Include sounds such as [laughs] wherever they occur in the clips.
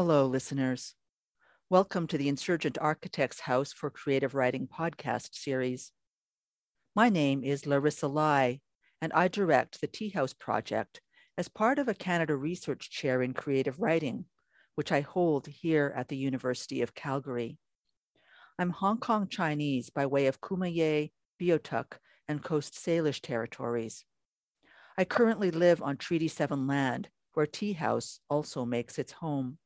Hello, listeners. Welcome to the Insurgent Architects House for Creative Writing podcast series. My name is Larissa Lai, and I direct the TIA House Project as part of a Canada Research Chair in Creative Writing, which I hold here at the University of Calgary. I'm Hong Kong Chinese by way of Kumeyaay, Beothuk, and Coast Salish territories. I currently live on Treaty 7 land, where TIA House also makes its home.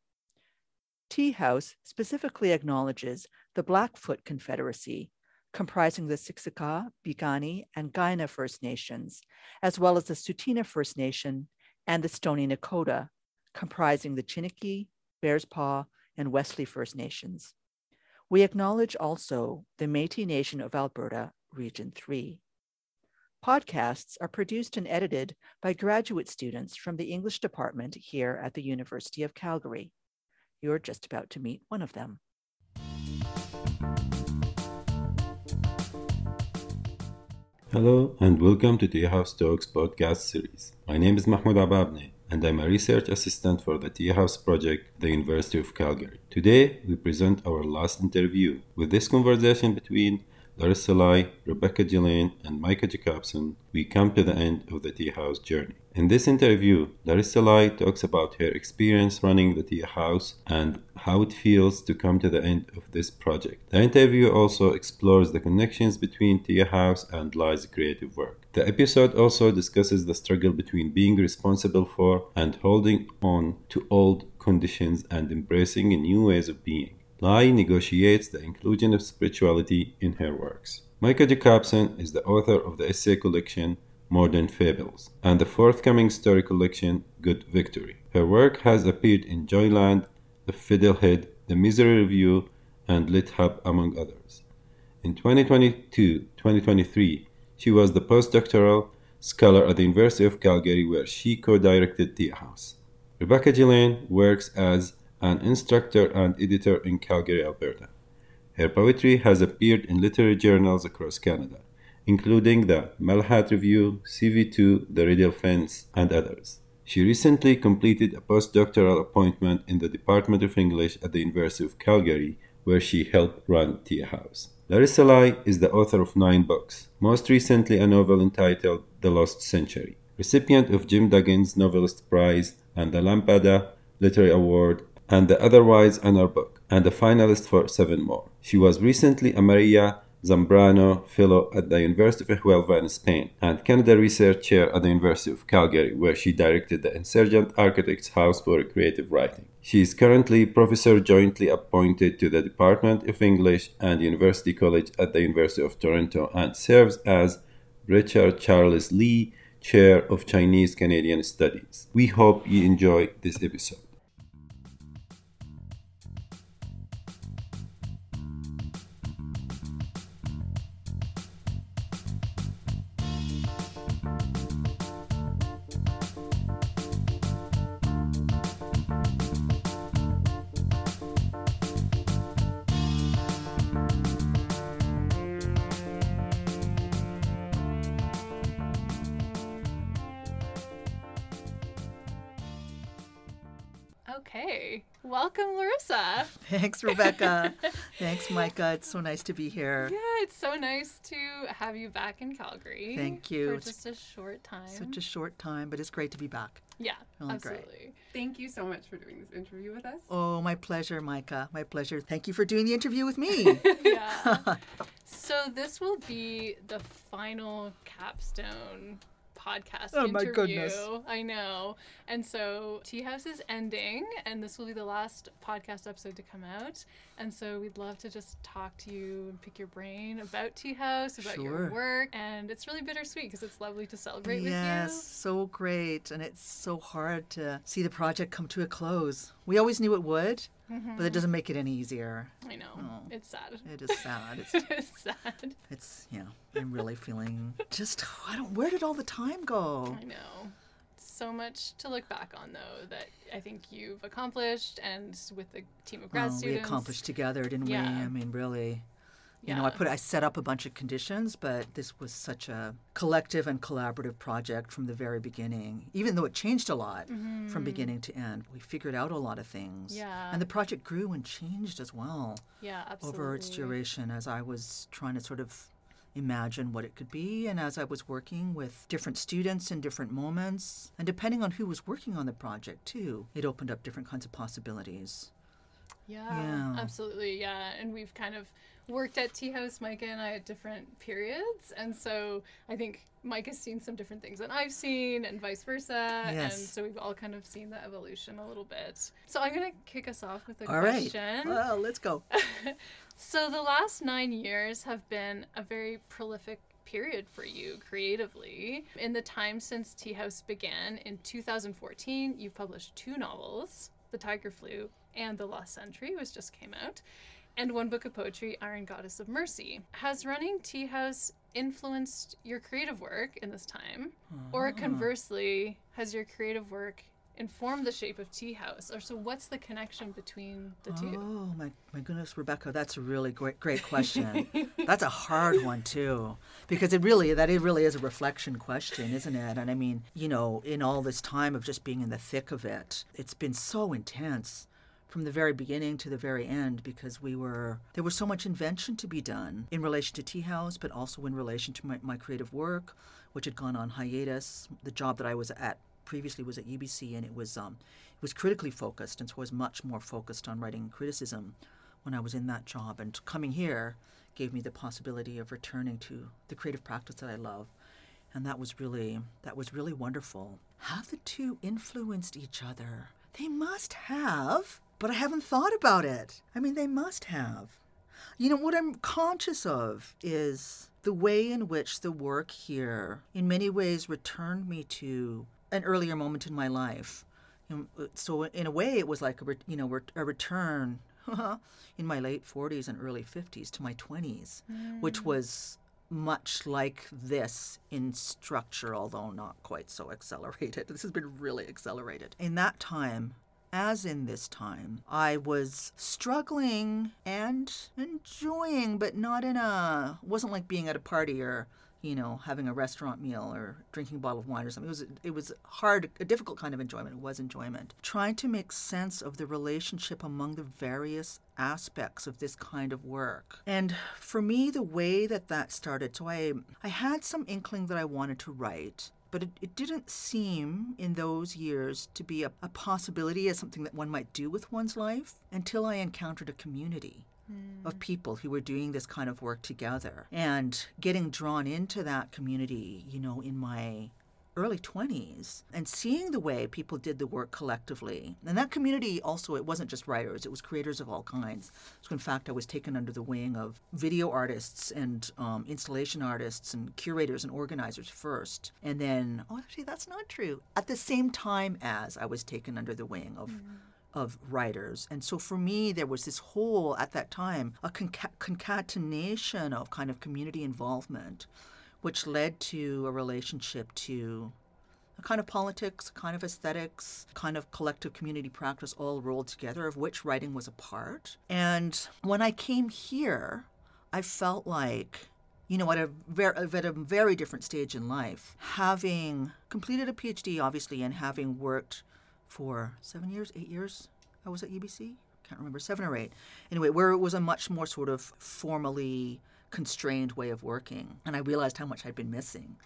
TIA House specifically acknowledges the Blackfoot Confederacy, comprising the Siksika, Piikani, and Kainai First Nations, as well as the Tsuut'ina First Nation and the Stoney Nakoda, comprising the Chiniki, Bearspaw, and Wesley First Nations. We acknowledge also the Métis Nation of Alberta, Region 3. Podcasts are produced and edited by graduate students from the English department here at the University of Calgary. You're just about to meet one of them. Hello and welcome to TIA House Talks podcast series. My name is Mahmoud Ababne and I'm a research assistant for the TIA House project at the University of Calgary. Today we present our last interview. With this conversation between Larissa Lai, Rebecca Geleyn, and Mikka Jacobsen, we come to the end of the TIA House journey. In this interview, Larissa Lai talks about her experience running the TIA House and how it feels to come to the end of this project. The interview also explores the connections between TIA House and Lai's creative work. The episode also discusses the struggle between being responsible for and holding on to old conditions and embracing new ways of being. Lai negotiates the inclusion of spirituality in her works. Mikka Jacobsen is the author of the essay collection Modern Fables and the forthcoming story collection Good Victory. Her work has appeared in Joyland, The Fiddlehead, The Missouri Review, and Lit Hub, among others. In 2022 2023, she was the postdoctoral scholar at the University of Calgary, where she co directed TIA House. Rebecca Geleyn works as an instructor and editor in Calgary, Alberta. Her poetry has appeared in literary journals across Canada, including the Malahat Review, CV2, The Radial Fence, and others. She recently completed a postdoctoral appointment in the Department of English at the University of Calgary, where she helped run TIA House. Larissa Lai is the author of nine books, most recently a novel entitled The Lost Century, recipient of Jim Duggins Novelist Prize and the Lambda Literary Award and the Otherwise Honor book, and a finalist for seven more. She was recently a Maria Zambrano Fellow at the University of Huelva in Spain and Canada Research Chair at the University of Calgary, where she directed the Insurgent Architects House for Creative Writing. She is currently professor jointly appointed to the Department of English and University College at the University of Toronto and serves as Richard Charles Lee Chair of Chinese Canadian Studies. We hope you enjoy this episode. Thanks, Rebecca. Thanks, Mikka. It's so nice to be here. Yeah, it's so nice to have you back in Calgary. Thank you. For It's just a short time. Such a short time, but it's great to be back. yeah, Feeling great. absolutely. Thank you so much for doing this interview with us. Oh, my pleasure, Mikka. My pleasure. Thank you for doing the interview with me. [laughs] yeah. [laughs] so this will be the final capstone podcast Oh, my goodness. I know. And so TIA House is ending and this will be the last podcast episode to come out. And so we'd love to just talk to you and pick your brain about TIA House, about Sure. your work. And it's really bittersweet because it's lovely to celebrate yes, with you. yes, so great. And it's so hard to see the project come to a close. We always knew it would, you. but it doesn't make it any easier. I know. Oh. It's sad. It is sad. It's [laughs] it is sad. It's yeah. I'm really feeling just [sighs] I don't. Where did all the time go? I know. So much to look back on, though, that I think you've accomplished, and with the team of grad Oh, we students. accomplished together, didn't Yeah. we? I mean, really, You know, I put I set up a bunch of conditions, but this was such a collective and collaborative project from the very beginning. Even though it changed a lot from beginning to end, we figured out a lot of things. Mm-hmm. Yeah. And the project grew and changed as well Yeah, absolutely. over its duration as I was trying to sort of imagine what it could be and as I was working with different students in different moments and depending on who was working on the project too it opened up different kinds of possibilities Yeah, Yeah. absolutely. Yeah, and we've kind of worked at TIA House, Mikka and I, at different periods, and so I think Mike has seen some different things than I've seen, and vice versa. Yes. And so we've all kind of seen the evolution a little bit. So I'm gonna kick us off with a all right question. well let's go [laughs] So the last nine years have been a very prolific period for you creatively. In the time since TIA House began in 2014, you've published two novels, The Tiger Flu and The Lost Century, which just came out, and one book of poetry, Iron Goddess of Mercy. Has running TIA House influenced your creative work in this time? Or ah. conversely, has your creative work informed the shape of TIA House? Or so what's the connection between the two? Oh my, my goodness, Rebecca, that's a really great great question. [laughs] that's a hard one too, because it really that it really is a reflection question, isn't it? And I mean, you know, in all this time of just being in the thick of it, it's been so intense from the very beginning to the very end because we were there was so much invention to be done in relation to TIA House, but also in relation to my, my creative work, which had gone on hiatus. The job that I was at previously was at UBC, and it was um, it was critically focused, and so I was much more focused on writing criticism when I was in that job. And coming here gave me the possibility of returning to the creative practice that I love, and that was really that was really wonderful. Have the two influenced each other? They must have, but I haven't thought about it. I mean, they must have. You know, what I'm conscious of is the way in which the work here, in many ways, returned me to an earlier moment in my life. So, in a way, it was like a, you know, a return [laughs] in my late 40s and early 50s to my 20s, which mm. was much like this in structure, although not quite so accelerated. [laughs] This has been really accelerated. In that time, as in this time, I was struggling and enjoying, but not in a, wasn't like being at a party or, you know, having a restaurant meal or drinking a bottle of wine or something. It was, it was hard, a difficult kind of enjoyment. It was enjoyment. Trying to make sense of the relationship among the various aspects of this kind of work. And for me, the way that that started, so I, I had some inkling that I wanted to write but it, it didn't seem in those years to be a, a possibility as something that one might do with one's life until I encountered a community hmm. of people who were doing this kind of work together. And getting drawn into that community, you know, in my early 20s and seeing the way people did the work collectively. And that community also, it wasn't just writers, it was creators of all kinds. So, in fact, I was taken under the wing of video artists and um, installation artists and curators and organizers first. And then, oh, actually, that's not true. At the same time as I was taken under the wing of of writers. And so for me, there was this whole, at that time, a conca- concatenation of kind of community involvement, which led to a relationship to a kind of politics, a kind of aesthetics, kind of collective community practice all rolled together, of which writing was a part. And when I came here, I felt like you know, at a, ver- at a very different stage in life, having completed a PhD, obviously, and having worked for seven years, eight years, I was at UBC. Can't remember, seven or eight. Anyway, where it was a much more sort of formally constrained way of working. And I realized how much I'd been missing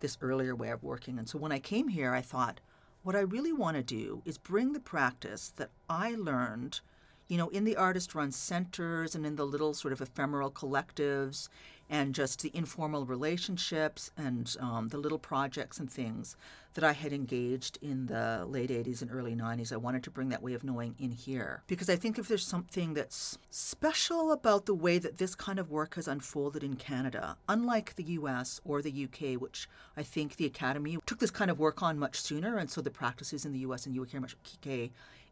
this earlier way of working. And so when I came here, I thought, what I really want to do is bring the practice that I learned, you know, in the artist run centers and in the little sort of ephemeral collectives and just the informal relationships and um, the little projects and things that I had engaged in the late 80s and early 90s. I wanted to bring that way of knowing in here because I think if there's something that's special about the way that this kind of work has unfolded in Canada, unlike the US or the UK, which I think the Academy took this kind of work on much sooner, and so the practices in the US and UK are, much,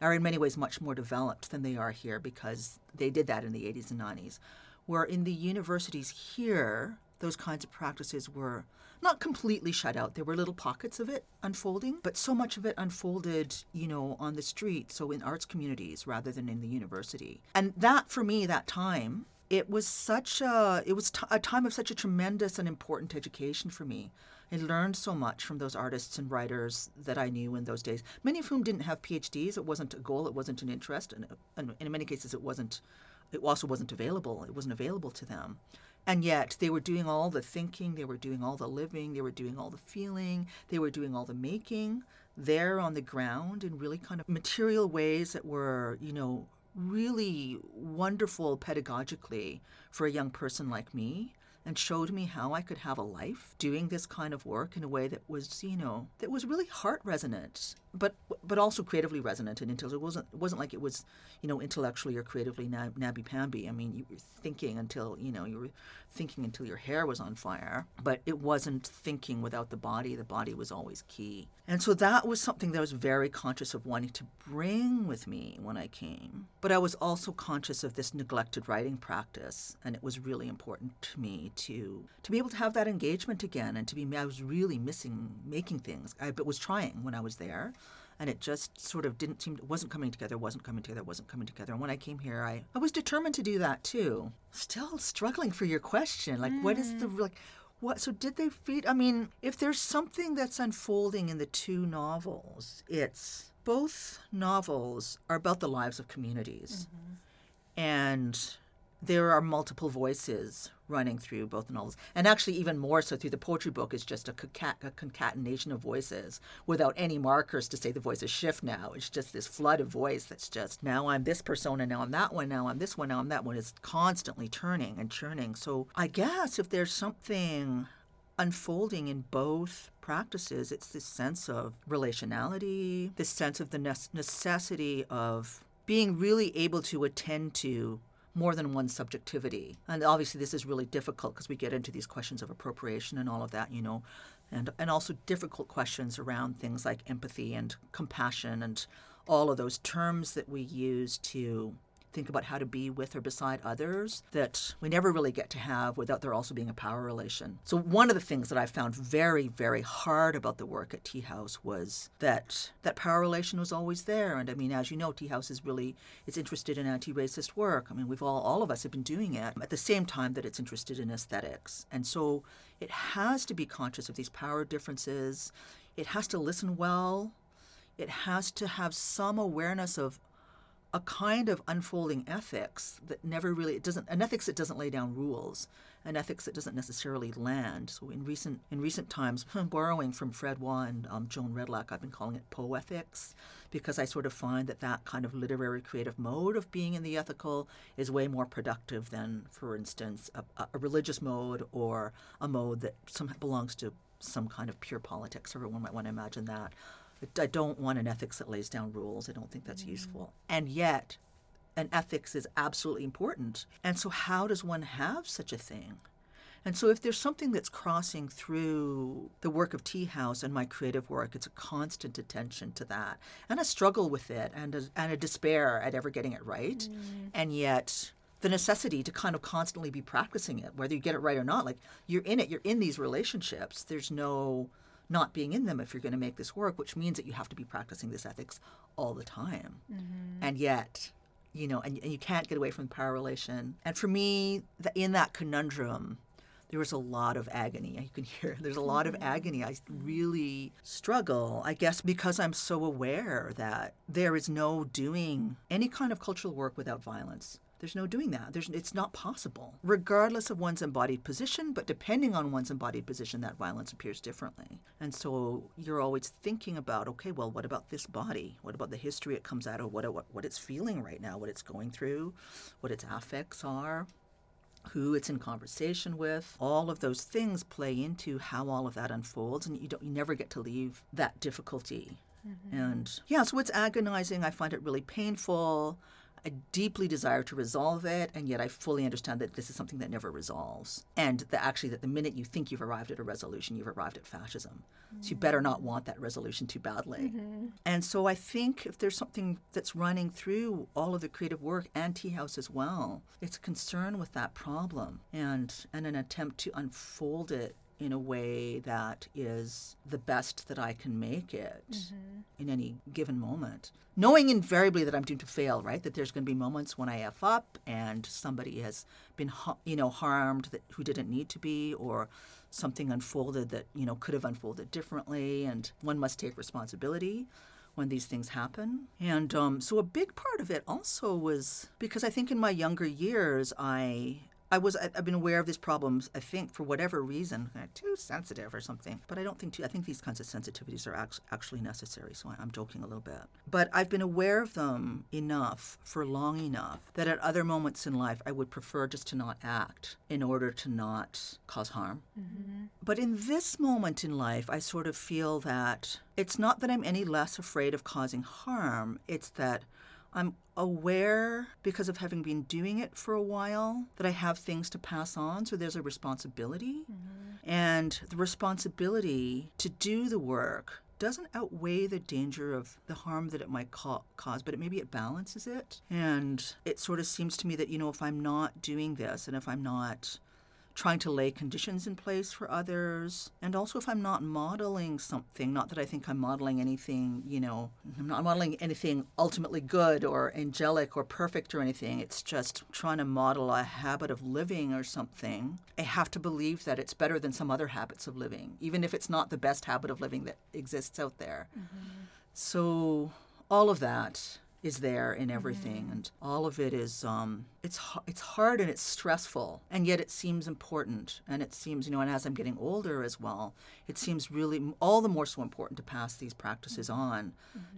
are in many ways much more developed than they are here because they did that in the 80s and 90s. Where in the universities here, those kinds of practices were not completely shut out. There were little pockets of it unfolding, but so much of it unfolded, you know, on the street, so in arts communities rather than in the university. And that, for me, that time, it was such a it was t- a time of such a tremendous and important education for me. I learned so much from those artists and writers that I knew in those days. Many of whom didn't have PhDs. It wasn't a goal. It wasn't an interest, and, uh, and in many cases, it wasn't. It also wasn't available. It wasn't available to them. And yet, they were doing all the thinking, they were doing all the living, they were doing all the feeling, they were doing all the making there on the ground in really kind of material ways that were, you know, really wonderful pedagogically for a young person like me and showed me how I could have a life doing this kind of work in a way that was, you know, that was really heart resonant, but but also creatively resonant and until it wasn't it wasn't like it was, you know, intellectually or creatively nab- nabby pamby. I mean, you were thinking until you know you were thinking until your hair was on fire, but it wasn't thinking without the body. The body was always key, and so that was something that I was very conscious of wanting to bring with me when I came. But I was also conscious of this neglected writing practice, and it was really important to me to to be able to have that engagement again and to be I was really missing making things. I but was trying when I was there and it just sort of didn't seem wasn't coming together wasn't coming together wasn't coming together and when i came here i, I was determined to do that too still struggling for your question like mm. what is the like what so did they feed i mean if there's something that's unfolding in the two novels it's both novels are about the lives of communities mm-hmm. and there are multiple voices running through both novels, and actually even more so through the poetry book is just a, a, concatenation of voices without any markers to say the voices shift now. It's just this flood of voice that's just now I'm this persona, now I'm that one, now I'm this one, now I'm that one. It's constantly turning and churning. So I guess if there's something unfolding in both practices, it's this sense of relationality, this sense of the necessity of being really able to attend to more than one subjectivity. And obviously, this is really difficult because we get into these questions of appropriation and all of that, you know, and, and also difficult questions around things like empathy and compassion and all of those terms that we use to think about how to be with or beside others that we never really get to have without there also being a power relation. So one of the things that I found very, very hard about the work at TIA House was that that power relation was always there. And I mean, as you know, TIA House is really it's interested in anti-racist work. I mean, we've all all of us have been doing it at the same time that it's interested in aesthetics. And so it has to be conscious of these power differences. It has to listen well. It has to have some awareness of a kind of unfolding ethics that never really it doesn't an ethics that doesn't lay down rules an ethics that doesn't necessarily land. So in recent in recent times [laughs] borrowing from Fred Wah and um, Joan Retallack i've been calling it poethics because i sort of find that that kind of literary creative mode of being in the ethical is way more productive than for instance a, a religious mode or a mode that some belongs to some kind of pure politics everyone might want to imagine that I don't want an ethics that lays down rules. I don't think that's mm. useful. And yet, an ethics is absolutely important. And so, how does one have such a thing? And so, if there's something that's crossing through the work of TIA House and my creative work, it's a constant attention to that and a struggle with it and a, and a despair at ever getting it right. Mm. And yet, the necessity to kind of constantly be practicing it, whether you get it right or not. Like, you're in it, you're in these relationships. There's no not being in them if you're going to make this work, which means that you have to be practicing this ethics all the time. Mm-hmm. And yet, you know, and, and you can't get away from the power relation. And for me, the, in that conundrum, there was a lot of agony. You can hear [laughs] there's a lot of mm-hmm. agony. I really struggle, I guess, because I'm so aware that there is no doing any kind of cultural work without violence. There's no doing that. There's, it's not possible, regardless of one's embodied position, but depending on one's embodied position, that violence appears differently. And so you're always thinking about, okay, well, what about this body? What about the history it comes out of? What, what, what it's feeling right now, what it's going through, what its affects are? who it's in conversation with. All of those things play into how all of that unfolds, and you don't you never get to leave that difficulty. Mm-hmm. And yeah, so it's agonizing. I find it really painful. I deeply desire to resolve it, and yet I fully understand that this is something that never resolves. And that actually, that the minute you think you've arrived at a resolution, you've arrived at fascism. Mm-hmm. So you better not want that resolution too badly. Mm-hmm. And so I think if there's something that's running through all of the creative work and TIA House as well, it's a concern with that problem and and an attempt to unfold it in a way that is the best that I can make it in any given moment. Knowing invariably that I'm doomed to fail, right? That there's going to be moments when I F up and somebody has been, you know, harmed that who didn't need to be, or something unfolded that, you know, could have unfolded differently, and one must take responsibility when these things happen. And um, so a big part of it also was because I think in my younger years, I I was I've been aware of these problems. I think for whatever reason, uh, too sensitive or something. But I don't think too, I think these kinds of sensitivities are actually necessary. So I'm joking a little bit. But I've been aware of them enough for long enough that at other moments in life I would prefer just to not act in order to not cause harm. But in this moment in life, I sort of feel that it's not that I'm any less afraid of causing harm. It's that I'm aware, because of having been doing it for a while, that I have things to pass on. So there's a responsibility. Mm-hmm. And the responsibility to do the work doesn't outweigh the danger of the harm that it might ca- cause, but it, maybe it balances it. And it sort of seems to me that, you know, if I'm not doing this and if I'm not trying to lay conditions in place for others. And also, if I'm not modeling something, not that I think I'm modeling anything, you know, I'm not modeling anything ultimately good or angelic or perfect or anything. It's just trying to model a habit of living or something. I have to believe that it's better than some other habits of living, even if it's not the best habit of living that exists out there. Mm-hmm. So, all of that is there in everything mm-hmm. and all of it is um, it's it's hard and it's stressful and yet it seems important and it seems you know and as I'm getting older as well it seems really all the more so important to pass these practices mm-hmm. on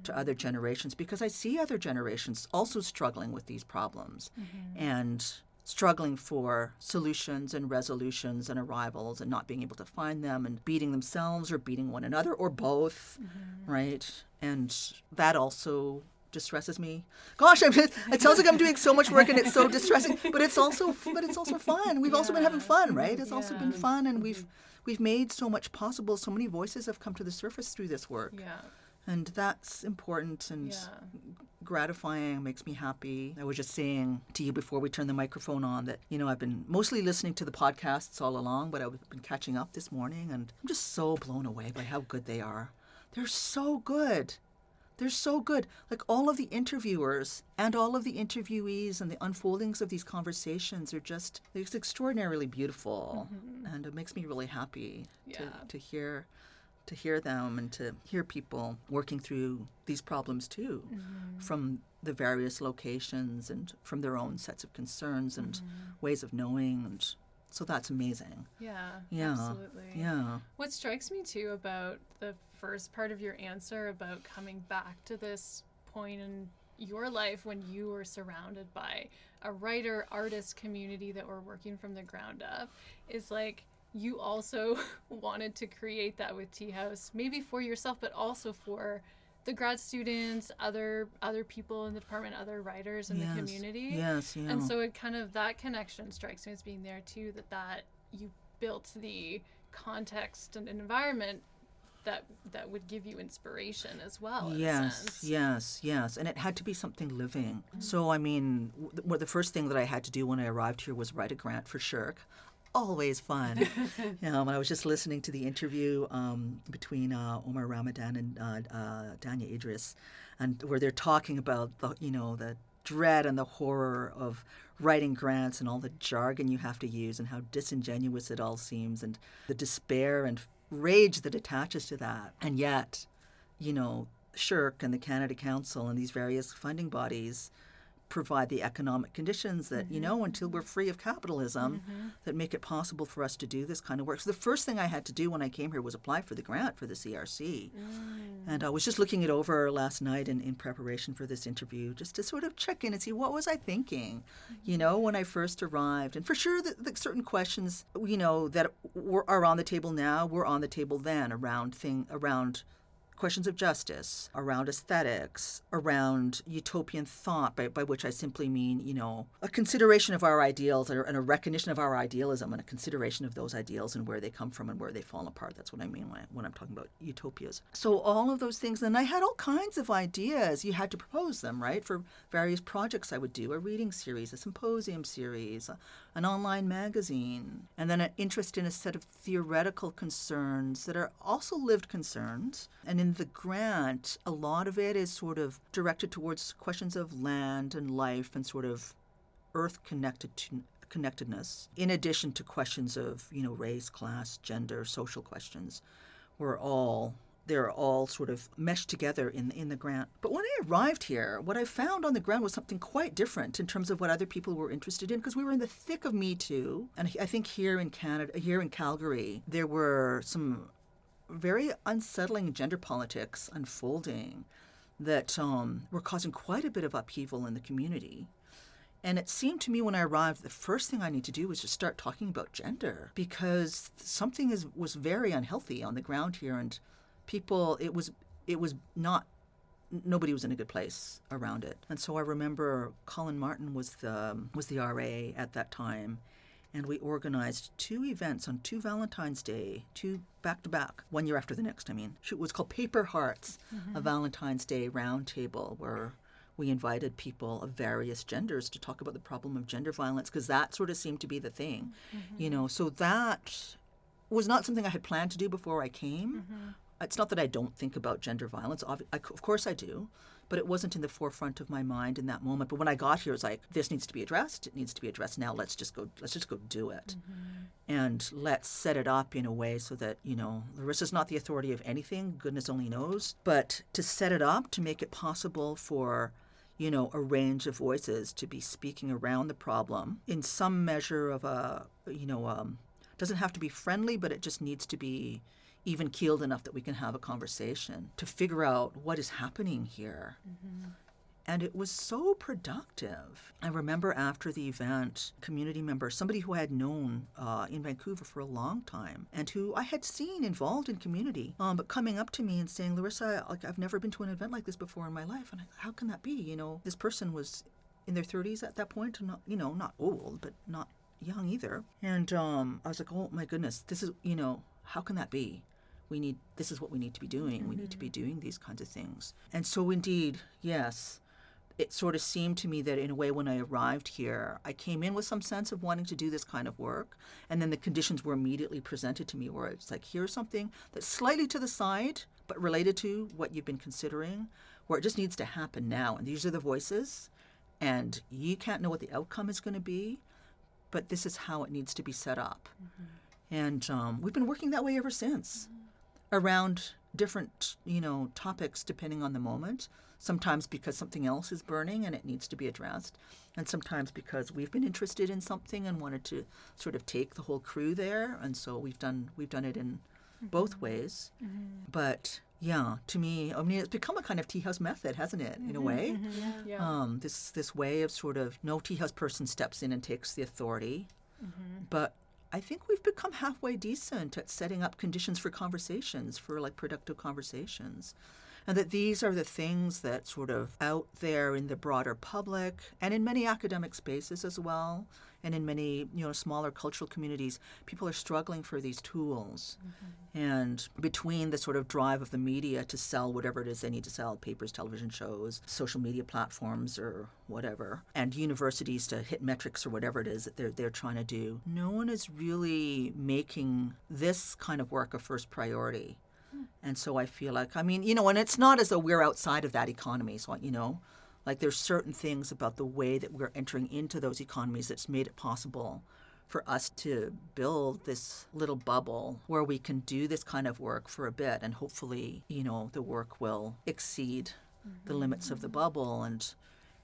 to other mm-hmm. generations because I see other generations also struggling with these problems and struggling for solutions and resolutions and arrivals and not being able to find them and beating themselves or beating one another or both right? And that also distresses me. Gosh I'm, it sounds like i'm doing so much work and it's so [laughs] distressing but it's also but it's also fun. We've also been having fun right? It's also been fun and we've we've made so much possible. So many voices have come to the surface through this work. Yeah. and that's important and Yeah. gratifying makes me happy. I was just saying to you before we turned the microphone on that you know i've been mostly listening to the podcasts all along but i've been catching up this morning and i'm just so blown away by how good they are. They're so good they're so good. Like all of the interviewers and all of the interviewees and the unfoldings of these conversations are just it's extraordinarily beautiful, mm-hmm. and it makes me really happy Yeah. to, to hear to hear them and to hear people working through these problems too mm-hmm. from the various locations and from their own sets of concerns and mm-hmm. ways of knowing and so that's amazing Yeah. yeah Absolutely. yeah What strikes me too about the first part of your answer about coming back to this point in your life when you were surrounded by a writer artist community that were working from the ground up is like you also [laughs] wanted to create that with TIA House, maybe for yourself, but also for the grad students, other other people in the department, other writers in yes. the community. yes yeah And so it kind of that connection strikes me as being there too. That that you built the context and environment that that would give you inspiration as well. Yes yes yes and it had to be something living mm-hmm. so i mean w- the first thing that i had to do when i arrived here was write a grant for SSHRC always fun. [laughs] Um, i was just listening to the interview um, between uh, omar ramadan and uh, uh, danya idris and where they're talking about the you know the dread and the horror of writing grants and all the jargon you have to use and how disingenuous it all seems and the despair and rage that attaches to that. And yet you know, SSHRC and the Canada Council and these various funding bodies provide the economic conditions that, you know, mm-hmm. until we're free of capitalism, mm-hmm. that make it possible for us to do this kind of work. So the first thing I had to do when I came here was apply for the grant for the CRC. Mm. And I was just looking it over last night in, in preparation for this interview, just to sort of check in and see what was I thinking, you know, mm-hmm. when I first arrived. And for sure, the, the certain questions, you know, that were, are on the table now were on the table then around thing around questions of justice, around aesthetics, around utopian thought, by, by which I simply mean, you know, a consideration of our ideals and a- recognition of our idealism and a consideration of those ideals and where they come from and where they fall apart. That's what I mean when, I, when I'm talking about utopias. So all of those things, and I had all kinds of ideas. You had to propose them, right, for various projects I would do, a reading series, a symposium series, a an online magazine, and then an interest in a set of theoretical concerns that are also lived concerns. And in the grant, a lot of it is sort of directed towards questions of land and life and sort of earth connected to connectedness in addition to questions of you know race class gender social questions were all they're all sort of meshed together in in the grant. But when I arrived here, what I found on the ground was something quite different in terms of what other people were interested in because we were in the thick of Me Too, and I think here in Canada, here in Calgary, there were some very unsettling gender politics unfolding that um, were causing quite a bit of upheaval in the community. And it seemed to me when I arrived, the first thing I need to do was just start talking about gender because something is was very unhealthy on the ground here, and people it was it was not nobody was in a good place around it. And so I remember Colin Martin was the um, was the RA at that time, and we organized two events on two Valentine's Day, two back to back, one year after the next. I mean, it was called Paper Hearts, a mm-hmm. Valentine's Day roundtable where we invited people of various genders to talk about the problem of gender violence because that sort of seemed to be the thing, mm-hmm. you know. So that was not something I had planned to do before I came. Mm-hmm. It's not that I don't think about gender violence. Of course I do, but it wasn't in the forefront of my mind in that moment. But when I got here, it was like this needs to be addressed. It needs to be addressed now. Let's just go. Let's just go do it, and let's set it up in a way so that you know Larissa's not the authority of anything. Goodness only knows. But to set it up to make it possible for you know, a range of voices to be speaking around the problem in some measure of a, you know, um, doesn't have to be friendly, but it just needs to be even keeled enough that we can have a conversation to figure out what is happening here. And it was so productive. I remember after the event, community member, somebody who I had known uh, in Vancouver for a long time and who I had seen involved in community, um, but coming up to me and saying, Larissa, like, I've never been to an event like this before in my life. And I, how can that be? You know, this person was in their 30s at that point, not, you know, not old, but not young either. And um, I was like, oh my goodness, this is, you know, how can that be? We need, this is what we need to be doing. We need to be mm-hmm. doing these kinds of things. And so, indeed, yes, it sort of seemed to me that in a way when I arrived here, I came in with some sense of wanting to do this kind of work. And then the conditions were immediately presented to me where it's like, here's something that's slightly to the side, but related to what you've been considering, where it just needs to happen now. And these are the voices. And you can't know what the outcome is going to be, but this is how it needs to be set up. Mm-hmm. And um, we've been working that way ever since. Around different, you know, topics depending on the moment. Sometimes because something else is burning and it needs to be addressed, and sometimes because we've been interested in something and wanted to sort of take the whole crew there, and so we've done we've done it in both mm-hmm. ways. Mm-hmm. But yeah, to me, I mean, it's become a kind of TIA House method, hasn't it? In a mm-hmm. way, Yeah. um, this this way of sort of no TIA House person steps in and takes the authority, but I think we've become halfway decent at setting up conditions for conversations, for like productive conversations. And that these are the things that sort of out there in the broader public and in many academic spaces as well, and in many, you know, smaller cultural communities, people are struggling for these tools. Mm-hmm. And between the sort of drive of the media to sell whatever it is they need to sell papers, television shows, social media platforms, or whatever, and universities to hit metrics or whatever it is that they're, they're trying to do, no one is really making this kind of work a first priority. And so I feel like, I mean, you know, and it's not as though we're outside of that economy. So, you know, like there's certain things about the way that we're entering into those economies that's made it possible for us to build this little bubble where we can do this kind of work for a bit and hopefully, you know, the work will exceed the limits of the bubble and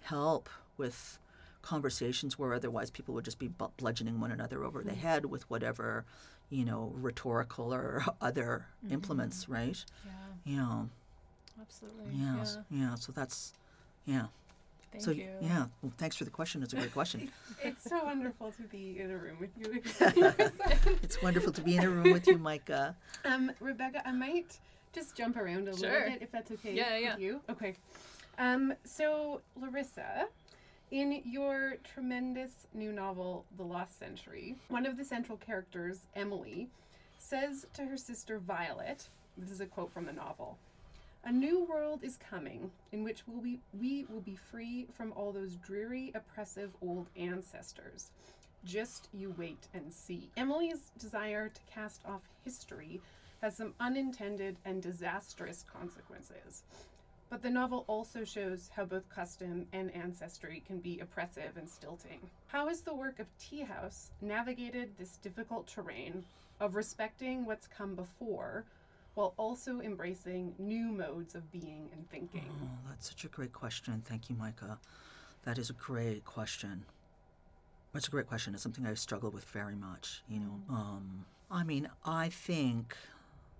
help with conversations where otherwise people would just be bludgeoning one another over the head with whatever, you know, rhetorical or [laughs] other implements, right? Yeah. Yeah. Absolutely. Yeah. Yeah. Yeah. So that's, yeah. Thank so you. yeah. Well, thanks for the question. It's a great question. [laughs] It's so wonderful to be in a room with you. [laughs] it's wonderful to be in a room with you, Mikka. um, Rebecca, I might just jump around a Sure. little bit if that's okay Yeah, yeah. with you. Okay. Um, so Larissa, in your tremendous new novel, The Lost Century, one of the central characters, Emily, says to her sister Violet, this is a quote from the novel. A new world is coming in which we'll be, we will be free from all those dreary, oppressive old ancestors. just you wait and see. Emily's desire to cast off history has some unintended and disastrous consequences. But the novel also shows how both custom and ancestry can be oppressive and stilting. How has the work of TIA House navigated this difficult terrain of respecting what's come before while also embracing new modes of being and thinking? Oh, that's such a great question. Thank you, Mikka. That is a great question. That's a great question. It's something I struggle with very much. You know, um, I mean, I think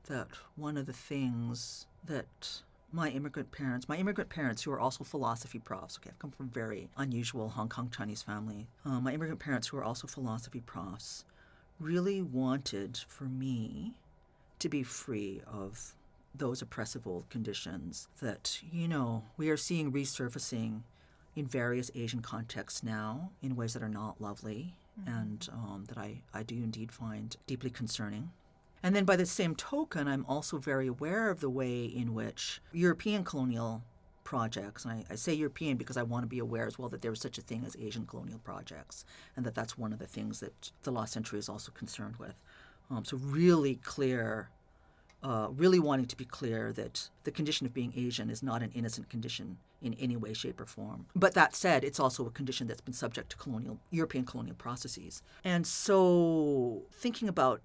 that one of the things that my immigrant parents, my immigrant parents who are also philosophy profs, okay, I've come from a very unusual Hong Kong Chinese family. Uh, my immigrant parents who are also philosophy profs really wanted for me to be free of those oppressive old conditions that, you know, we are seeing resurfacing in various Asian contexts now in ways that are not lovely and um, that I, I do indeed find deeply concerning. And then by the same token, I'm also very aware of the way in which European colonial projects, and I, I say European because I want to be aware as well that there is such a thing as Asian colonial projects, and that that's one of the things that the Lost Century is also concerned with. Um, so really clear, uh, really wanting to be clear that the condition of being Asian is not an innocent condition in any way, shape, or form. But that said, it's also a condition that's been subject to colonial European colonial processes. And so thinking about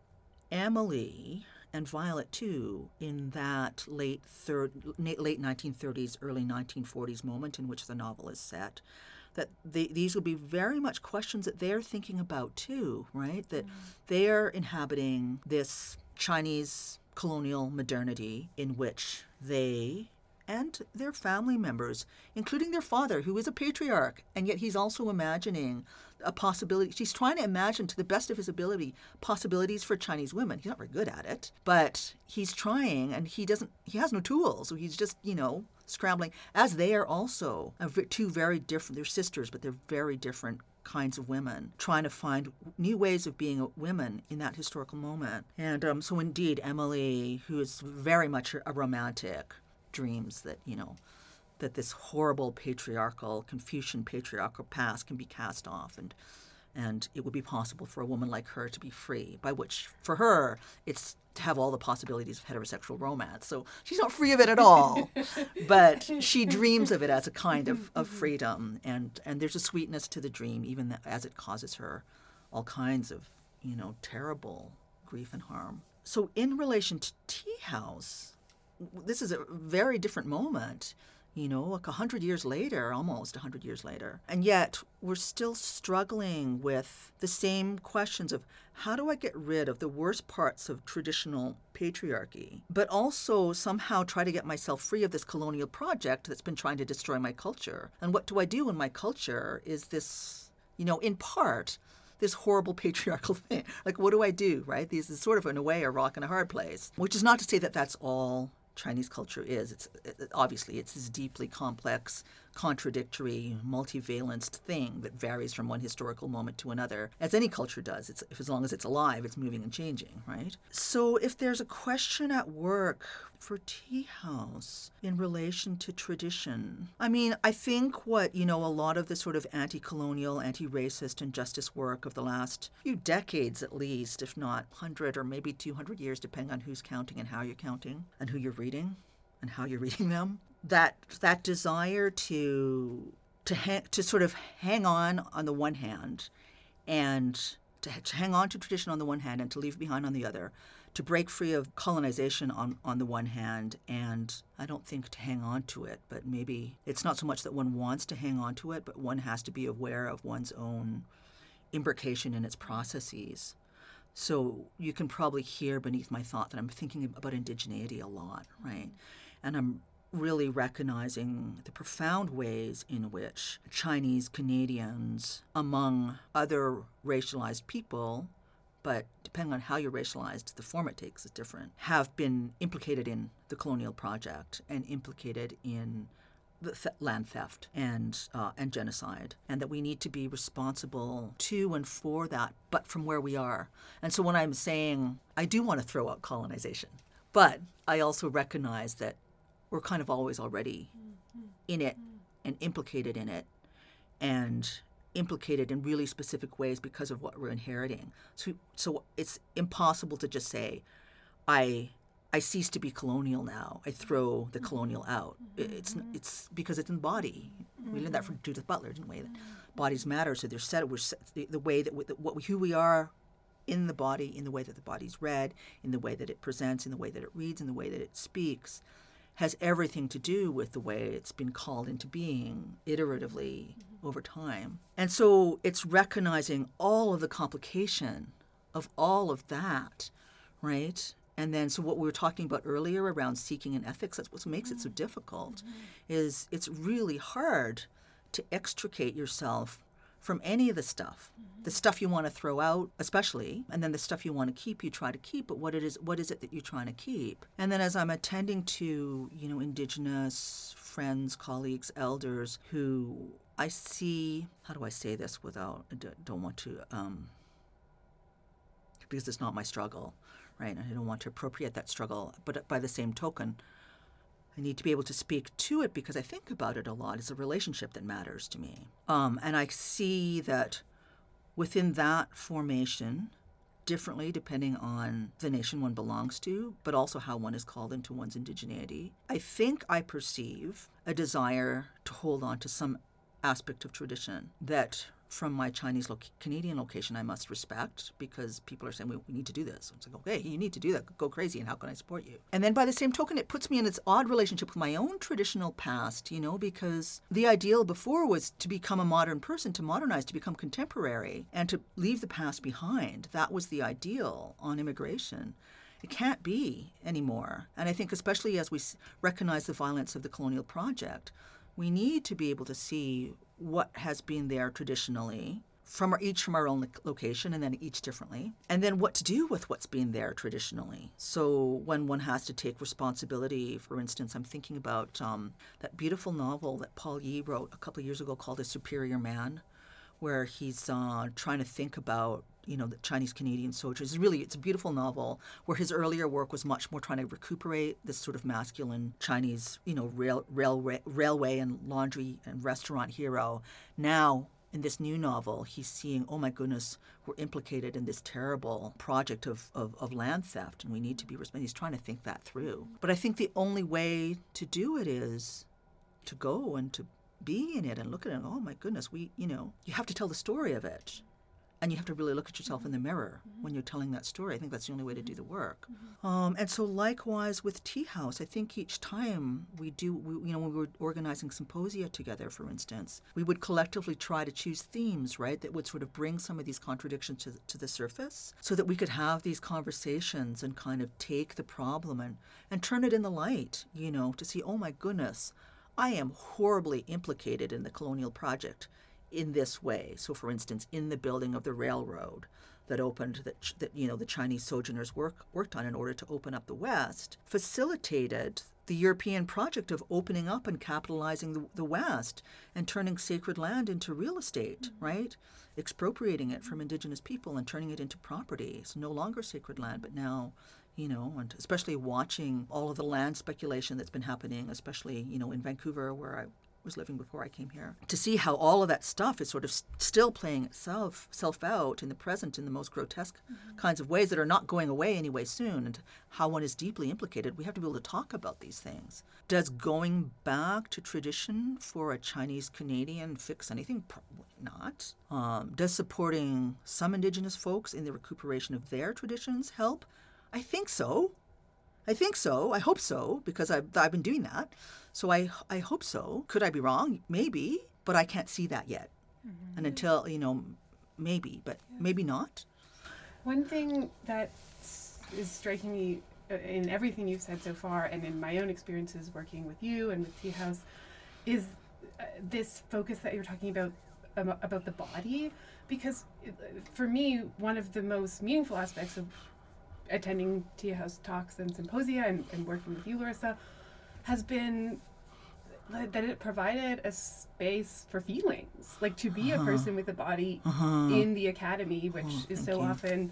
Emily and Violet too, in that late third, late 1930s, early 1940s moment in which the novel is set, that they, these would be very much questions that they're thinking about too, right? That mm. they're inhabiting this Chinese colonial modernity in which they and their family members, including their father, who is a patriarch, and yet he's also imagining a possibility. She's trying to imagine, to the best of his ability, possibilities for Chinese women. He's not very good at it, but he's trying, and he doesn't. He has no tools, so he's just, you know, scrambling. As they are also two very different. They're sisters, but they're very different kinds of women trying to find new ways of being a women in that historical moment. And um, so, indeed, Emily, who is very much a romantic, dreams that you know that this horrible patriarchal Confucian patriarchal past can be cast off and and it would be possible for a woman like her to be free by which for her it's to have all the possibilities of heterosexual romance. So she's not free of it at all [laughs] but she dreams of it as a kind of, of freedom. And and there's a sweetness to the dream even as it causes her all kinds of you know terrible grief and harm. So in relation to TIA House this is a very different moment you know like a hundred years later almost a hundred years later and yet we're still struggling with the same questions of how do i get rid of the worst parts of traditional patriarchy but also somehow try to get myself free of this colonial project that's been trying to destroy my culture and what do i do when my culture is this you know in part this horrible patriarchal thing. Like, what do I do, right? This is sort of, in a way, a rock and a hard place. Which is not to say that that's all Chinese culture is. It's it, obviously it's this deeply complex, contradictory, multivalenced thing that varies from one historical moment to another, as any culture does. It's as long as it's alive, it's moving and changing, right? So if there's a question at work for TIA House in relation to tradition, I mean, I think what you know a lot of the sort of anti-colonial, anti-racist, and justice work of the last few decades, at least, if not hundred or maybe two hundred years, depending on who's counting and how you're counting and who you're reading and how you're [laughs] reading them that that desire to to ha- to sort of hang on on the one hand and to, to hang on to tradition on the one hand and to leave behind on the other to break free of colonization on, on the one hand and i don't think to hang on to it but maybe it's not so much that one wants to hang on to it but one has to be aware of one's own imbrication in its processes. So you can probably hear beneath my thought that i'm thinking about indigeneity a lot right? And i'm really recognizing the profound ways in which Chinese Canadians, among other racialized people, but depending on how you're racialized, the form it takes is different, have been implicated in the colonial project and implicated in the th- land theft and uh, and genocide, and that we need to be responsible to and for that, but from where we are. And so when I'm saying I do want to throw out colonization, but I also recognize that we're kind of always already in it and implicated in it and implicated in really specific ways because of what we're inheriting. So, so it's impossible to just say, I I cease to be colonial now. I throw the colonial out. It's it's because it's in the body. We learned that from Judith Butler, didn't we? That bodies matter. So they're set. We're set, the, the way that we, the, what we, who we are in the body, in the way that the body's read, in the way that it presents, in the way that it reads, in the way that it speaks, has everything to do with the way it's been called into being iteratively mm-hmm. over time. And so it's recognizing all of the complication of all of that, right? And then, so what we were talking about earlier around seeking and ethics, that's what makes it so mm-hmm. difficult, mm-hmm. is it's really hard to extricate yourself from any of the stuff. The stuff you want to throw out, especially, and then the stuff you want to keep, you try to keep. But what it is, what is it that you're trying to keep? And then, as I'm attending to, you know, Indigenous friends, colleagues, elders, who I see, how do I say this without, don't want to, um, because it's not my struggle, right? I don't want to appropriate that struggle. But by the same token, I need to be able to speak to it because I think about it a lot. It's a relationship that matters to me. Um, and I see that within that formation, differently depending on the nation one belongs to, but also how one is called into one's indigeneity, I think I perceive a desire to hold on to some aspect of tradition that from my Chinese loc- Canadian location I must respect because people are saying we, we need to do this. It's like okay, you need to do that. Go crazy, and how can I support you? And then by the same token, it puts me in this odd relationship with my own traditional past. You know, because the ideal before was to become a modern person, to modernize, to become contemporary, and to leave the past behind. That was the ideal on immigration. It can't be anymore. And I think, especially as we recognize the violence of the colonial project, we need to be able to see what has been there traditionally from our, each from our own location and then each differently. And then what to do with what's been there traditionally. So when one has to take responsibility for instance i'm thinking about um, that beautiful novel that paul yee wrote a couple years ago called a superior man where he's uh, trying to think about you know the Chinese Canadian soldiers. Really it's a beautiful novel where his earlier work was much more trying to recuperate this sort of masculine Chinese you know rail, railway railway and laundry and restaurant hero. Now in this new novel, he's seeing, oh my goodness, we're implicated in this terrible project of, of, of land theft and we need to be responsible. He's trying to think that through. But I think the only way to do it is to go and to be in it and look at it and, oh my goodness we you know you have to tell the story of it and you have to really look at yourself in the mirror when you're telling that story. I think that's the only way to do the work. Um, and so likewise with TIA House i think each time we do we, you know when we were organizing symposia together for instance we would collectively try to choose themes right that would sort of bring some of these contradictions to, to the surface so that we could have these conversations and kind of take the problem and, and turn it in the light you know to see oh my goodness I am horribly implicated in the colonial project in this way. So, for instance, in the building of the railroad that opened, that, that you know the Chinese sojourners work, worked on in order to open up the West, facilitated the European project of opening up and capitalizing the, the West and turning sacred land into real estate, mm-hmm. right? Expropriating it from indigenous people and turning it into property. It's no longer sacred land, but now you know, and especially watching all of the land speculation that's been happening, especially, you know, in Vancouver where I was living before I came here, to see how all of that stuff is sort of still playing itself self out in the present in the most grotesque kinds of ways that are not going away anyway soon, and how one is deeply implicated. We have to be able to talk about these things. Does going back to tradition for a Chinese Canadian fix anything? Probably not. Um, does supporting some Indigenous folks in the recuperation of their traditions help? I think so. I think so. I hope so because I've, I've been doing that. So I, I hope so. Could I be wrong? Maybe, but I can't see that yet. And until, you know, maybe, but maybe not. One thing that is striking me uh, in everything you've said so far, and in my own experiences working with you and with TIA House, is uh, this focus that you're talking about um, about the body. Because uh, for me, one of the most meaningful aspects of attending TIA House talks and symposia and, and working with you, Larissa, has been that it provided a space for feelings, like to be a uh-huh. person with a body uh-huh. in the academy, which Oh, is so you. often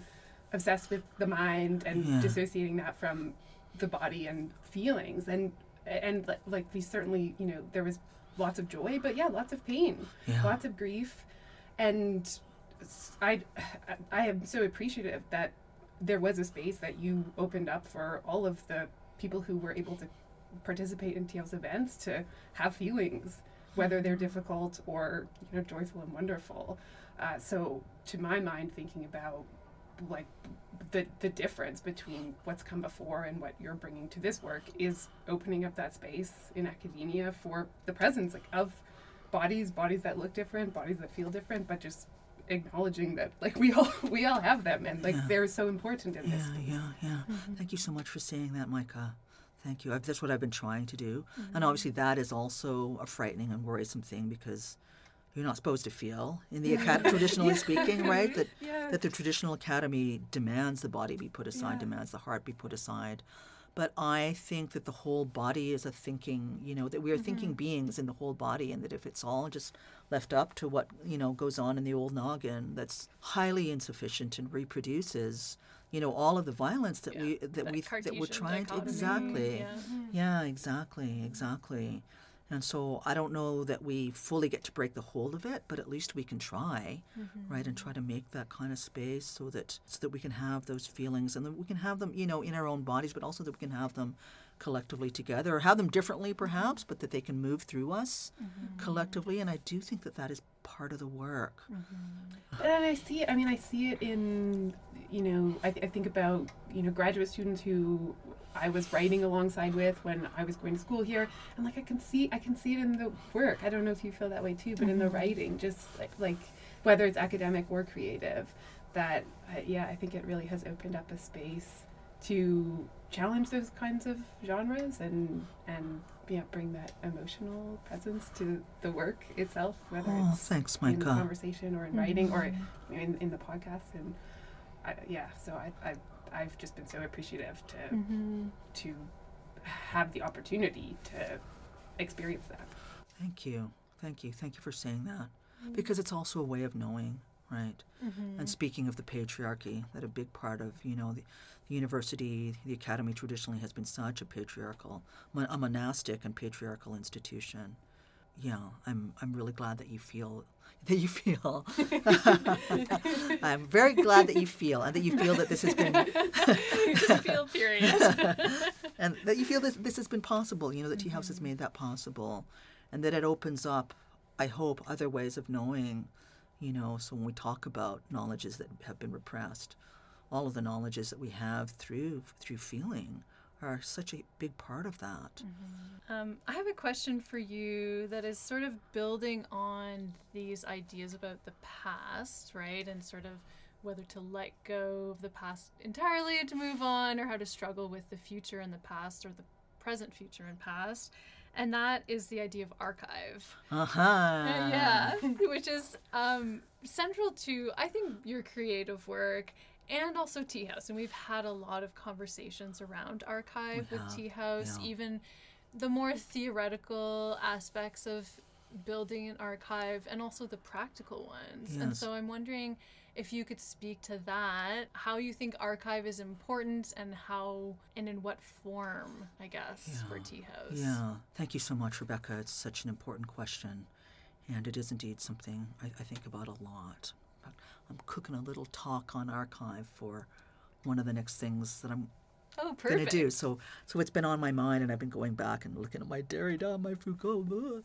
obsessed with the mind and Yeah. dissociating that from the body and feelings and and like we certainly you know there was lots of joy but yeah lots of pain Yeah. lots of grief and i i am so appreciative that there was a space that you opened up for all of the people who were able to participate in TIA's events to have feelings, whether they're difficult or you know joyful and wonderful. Uh, so to my mind, thinking about like the the difference between what's come before and what you're bringing to this work is opening up that space in academia for the presence like, of bodies, bodies that look different, bodies that feel different, but just acknowledging that like we all [laughs] we all have them and like Yeah. they're so important in this Yeah, space. yeah, yeah. Thank you so much for saying that, Mikka. Thank you. I've, that's what I've been trying to do. And mm-hmm. obviously, that is also a frightening and worrisome thing because you're not supposed to feel in the academy, [laughs] traditionally speaking, right? That [laughs] Yeah. that the traditional academy demands the body be put aside, Yeah. demands the heart be put aside. But I think that the whole body is a thinking, you know, that we are thinking mm-hmm. beings in the whole body, and that if it's all just left up to what, you know, goes on in the old noggin, that's highly insufficient and reproduces, you know, all of the violence that Yeah, we that, that we that we're Cartesian trying to dichotomy, exactly. yeah. Yeah, exactly, exactly. And so I don't know that we fully get to break the hold of it, but at least we can try, mm-hmm. right, and try to make that kind of space so that so that we can have those feelings and that we can have them, you know, in our own bodies, but also that we can have them collectively together or have them differently perhaps, mm-hmm. but that they can move through us mm-hmm. collectively. And I do think that that is part of the work. And I see it. I mean, I see it in you know. I, I think about you know graduate students who I was writing alongside with when I was going to school here, and like I can see, I can see it in the work. I don't know if you feel that way too, but in the writing, just like, like whether it's academic or creative, that uh, yeah, I think it really has opened up a space to challenge those kinds of genres and and yeah, bring that emotional presence to the work itself, whether Oh, it's thanks, in Mikka. conversation or in writing or mm-hmm. in, in the podcast and I, yeah so I, I I've just been so appreciative to Mm-hmm. to have the opportunity to experience that Thank you. Thank you. Thank you for saying that. Mm-hmm. Because it's also a way of knowing, right? Mm-hmm. And speaking of the patriarchy, that a big part of, you know, the, the university, the academy traditionally has been such a patriarchal, a monastic and patriarchal institution. Yeah, I'm, I'm really glad that you feel [laughs] that you feel. [laughs] I'm very glad that you feel and that you feel that this has been [laughs] feel period. and that you feel this this has been possible. You know that TIA House has made that possible, and that it opens up, I hope, other ways of knowing. You know, so when we talk about knowledges that have been repressed, all of the knowledges that we have through through feeling are such a big part of that. Um, I have a question for you that is sort of building on these ideas about the past, right? And sort of whether to let go of the past entirely to move on, or how to struggle with the future and the past, or the present, future, and past. And that is the idea of archive. Uh huh. Uh, [laughs] yeah, [laughs] which is um, central to I think your creative work and also TIA House. And we've had a lot of conversations around archive We with have, TIA House, yeah. even the more theoretical aspects of building an archive and also the practical ones. And so I'm wondering if you could speak to that, how you think archive is important and how and in what form, I guess, for Yeah. TIA House. Yeah, thank you so much, Rebecca. It's such an important question, and it is indeed something I, I think about a lot. I'm cooking a little talk on archive for one of the next things that I'm Oh, going to do. So, so it's been on my mind, and I've been going back and looking at my Derrida, my Foucault,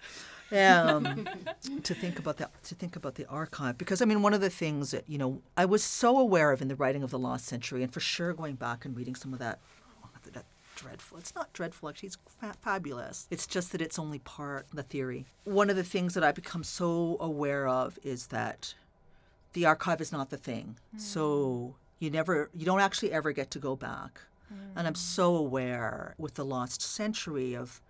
um, [laughs] to think about that. To think about the archive, because I mean, one of the things that you know I was so aware of in the writing of the Lost Century, and for sure going back and reading some of that. That dreadful. It's not dreadful, actually. It's fa- fabulous. It's just that it's only part the theory. One of the things that I've become so aware of is that the archive is not the thing. So you never, you don't actually ever get to go back. And I'm so aware with the lost century of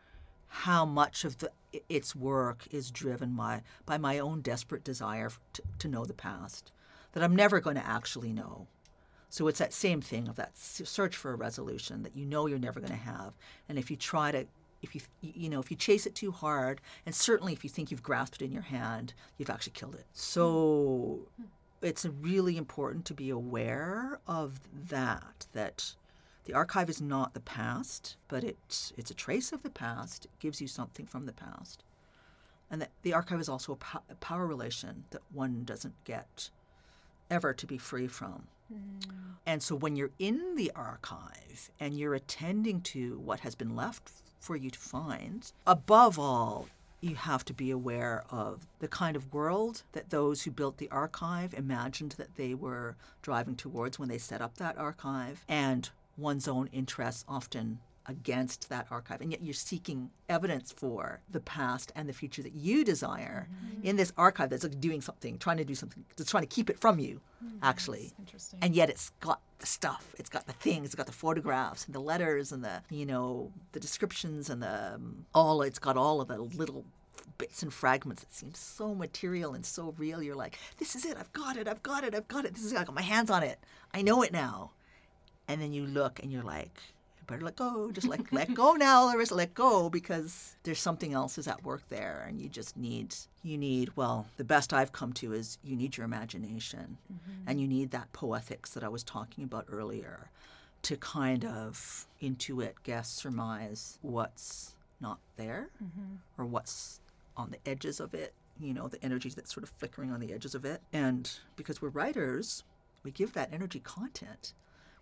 how much of the its work is driven by by my own desperate desire to, to know the past that I'm never going to actually know. So it's that same thing of that search for a resolution that you know you're never going to have, and if you try to, if you you know if you chase it too hard, and certainly if you think you've grasped it in your hand, you've actually killed it. So it's really important to be aware of that. That the archive is not the past, but it's it's a trace of the past. It gives you something from the past, and that the archive is also a, po- a power relation that one doesn't get ever to be free from. Mm. And so when you're in the archive and you're attending to what has been left for you to find, above all, you have to be aware of the kind of world that those who built the archive imagined that they were driving towards when they set up that archive and one's own interests often against that archive and yet you're seeking evidence for the past and the future that you desire in this archive that's like doing something trying to do something that's trying to keep it from you actually. Interesting. and yet it's got the stuff it's got the things it's got the photographs and the letters and the you know the descriptions and the um, all it's got all of the little bits and fragments that seem so material and so real. You're like this is it i've got it i've got it i've got it. This is it. i got my hands on it. I know it now. And then you look and you're like "You better let go. Just like let go now Larissa. Let go because there's something else is at work there and you just need you need well the best I've come to is you need your imagination mm-hmm. and you need that poetics that I was talking about earlier to kind of intuit guess surmise what's not there mm-hmm. or what's on the edges of it you know the energies that's sort of flickering on the edges of it. And because we're writers we give that energy content